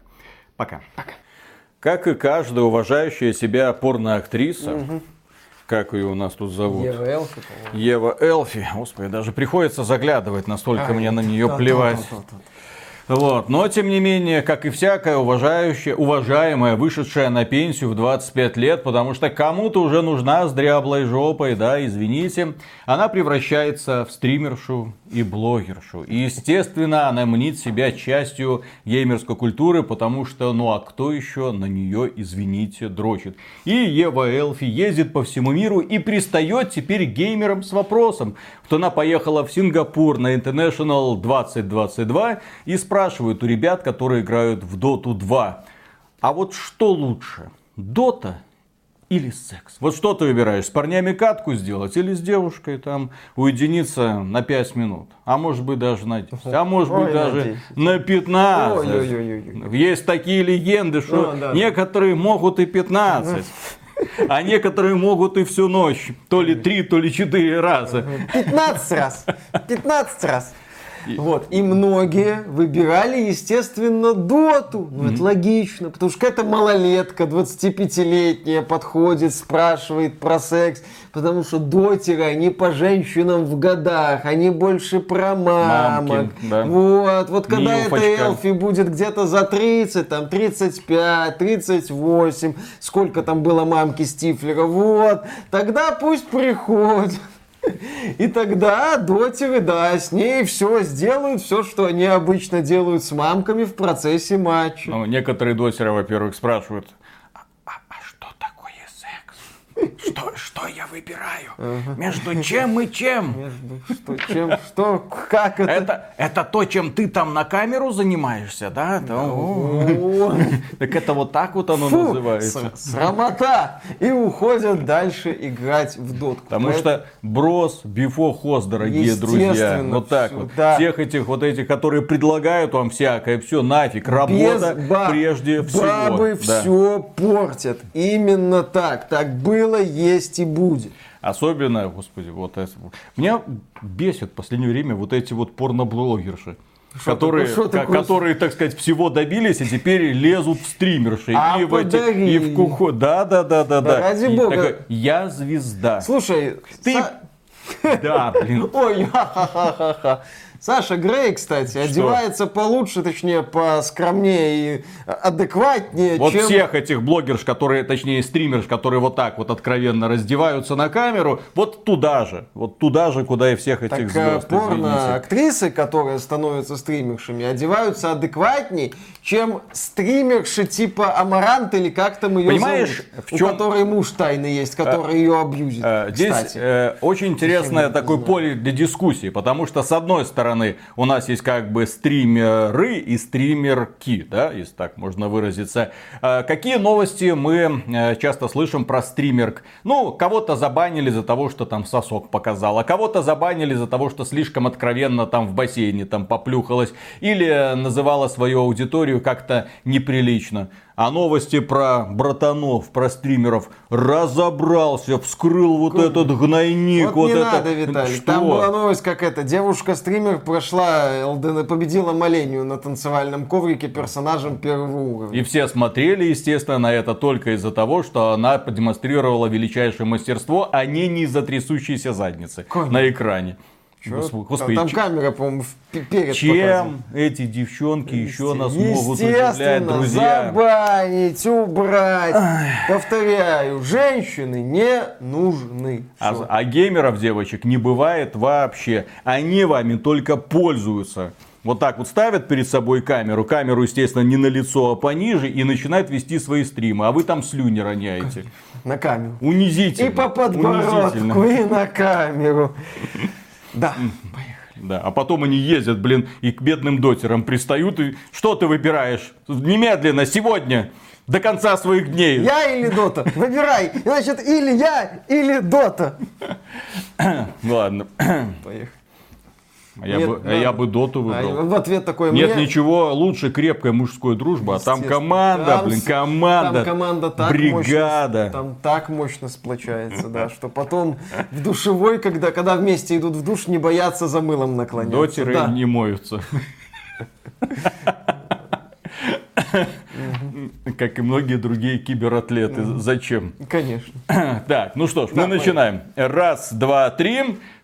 Пока. Как и каждая уважающая себя порноактриса, как ее у нас тут зовут? Ева Элфи. Ева Элфи. Господи, даже приходится заглядывать, настолько мне на нее плевать. Вот. Но, тем не менее, как и всякая уважающая, уважаемая, вышедшая на пенсию в 25 лет, потому что кому-то уже нужна с дряблой жопой, да, извините, она превращается в стримершу и блогершу. И, естественно, она мнит себя частью геймерской культуры, потому что, ну а кто еще на нее, извините, дрочит. И Ева Элфи ездит по всему миру и пристает теперь геймерам с вопросом. Вот она поехала в Сингапур на International 2022 и спрашивает у ребят, которые играют в Dota 2, а вот что лучше, Дота или секс? Вот что ты выбираешь, с парнями катку сделать или с девушкой там уединиться на 5 минут? А может быть даже на 10, а может быть Ой, даже 10. на 15. Ой-ой-ой-ой. Есть такие легенды, что Ну, да. некоторые могут и 15. А некоторые могут и всю ночь. То ли три, то ли четыре раза. 15 раз. 15 раз. Вот. И многие выбирали, естественно, доту. Ну, это логично, потому что какая-то малолетка, 25-летняя, подходит, спрашивает про секс. Потому что дотеры, они по женщинам в годах, они больше про мамок. Мамки, да. Вот. Вот когда эта Милфочка. Элфи будет где-то за 30, там, 35, 38, сколько там было мамки Стифлера, вот. Тогда пусть приходит. И тогда дотеры, да, с ней все сделают, все, что они обычно делают с мамками в процессе матча. Ну, некоторые дотеры, во-первых, спрашивают, что? Что, я выбираю? Между чем и чем? Между что, чем, что, как это? Это, это то, чем ты там на камеру занимаешься, да? Да. О, Так это вот так вот оно фу, называется. Срамота! И уходят дальше играть в дотку. Потому что брос, бифо, хост, дорогие друзья. Вот так вот. да. Всех этих вот этих, которые предлагают вам всякое, все нафиг. Работа прежде всего. Бабы все портят. Именно так. Так было, есть и будет. Особенно, господи, вот это. Меня бесит в последнее время вот эти вот порноблогерши. Шо которые, такое- шо ка- такое? которые, так сказать, всего добились, и теперь лезут в стримерши. А и в эти, и в кухо. Да, да, да, да, да. ради И бога. такой, я звезда. Слушай, Ты- Са- Да, блин. Ой, ха-ха-ха-ха. Саша Грей, кстати, одевается получше, точнее, поскромнее и адекватнее, Вот чем... всех этих блогерш, которые, точнее, стримерш, которые вот так вот откровенно раздеваются на камеру, вот туда же. Вот туда же, куда и всех этих Так э, звезд, порно-актрисы, которые становятся стримершами, одеваются адекватней, чем стримерши типа Амарант или как там ее Понимаешь, зовут, в чём- у которой муж тайный есть, который ее абьюзит, Э, Здесь э, очень интересное такое поле для дискуссии, потому что с одной стороны у нас есть как бы стримеры и стримерки, да, если так можно выразиться. Э, Какие новости мы э, часто слышим про стримерк? Ну, кого-то забанили за того, что там сосок показал, а кого-то забанили за того, что слишком откровенно там в бассейне там поплюхалась или называла свою аудиторию как-то неприлично. А новости про братанов, про стримеров разобрался, вскрыл вот этот гнойник. Вот, Вот, не это... надо, Виталий. Что? Там была новость, как это. Девушка-стример прошла, ЛДН, победила Малению на танцевальном коврике персонажем первого уровня. И все смотрели, естественно, на это только из-за того, что она продемонстрировала величайшее мастерство, а не не из-за трясущейся задницы Конечно. на экране. Господи, там ч- камера, по-моему, перед чем эти девчонки еще нас могут удивлять, друзья? забанить, убрать. Повторяю, женщины не нужны. А, а геймеров, девочек, не бывает вообще. Они вами только пользуются. Вот так вот ставят перед собой камеру, камеру, естественно, не на лицо, а пониже, и начинают вести свои стримы, а вы там слюни роняете. На камеру. Унизительно. И по подбородку, Унизительно. и на камеру. Да. Да, а потом они ездят, блин, и к бедным дотерам пристают, и что ты выбираешь? Немедленно, сегодня, до конца своих дней. Я или Дота? Выбирай. Значит, или я, или Дота. Ладно, Поехали. А я, Нет, бы, а надо. я бы доту А выбрал. в ответ такой Нет мне... ничего лучше крепкой мужской дружбы, а там команда, Там блин, команда, там команда так бригада. Мощно, там так мощно сплочается, да, что потом в душевой, когда, когда вместе идут в душ, не боятся за мылом наклоняться. Дотеры да. не моются. Как и многие другие кибератлеты. Зачем? Конечно. Так, ну что ж, Да, мы начинаем. Раз, два, три.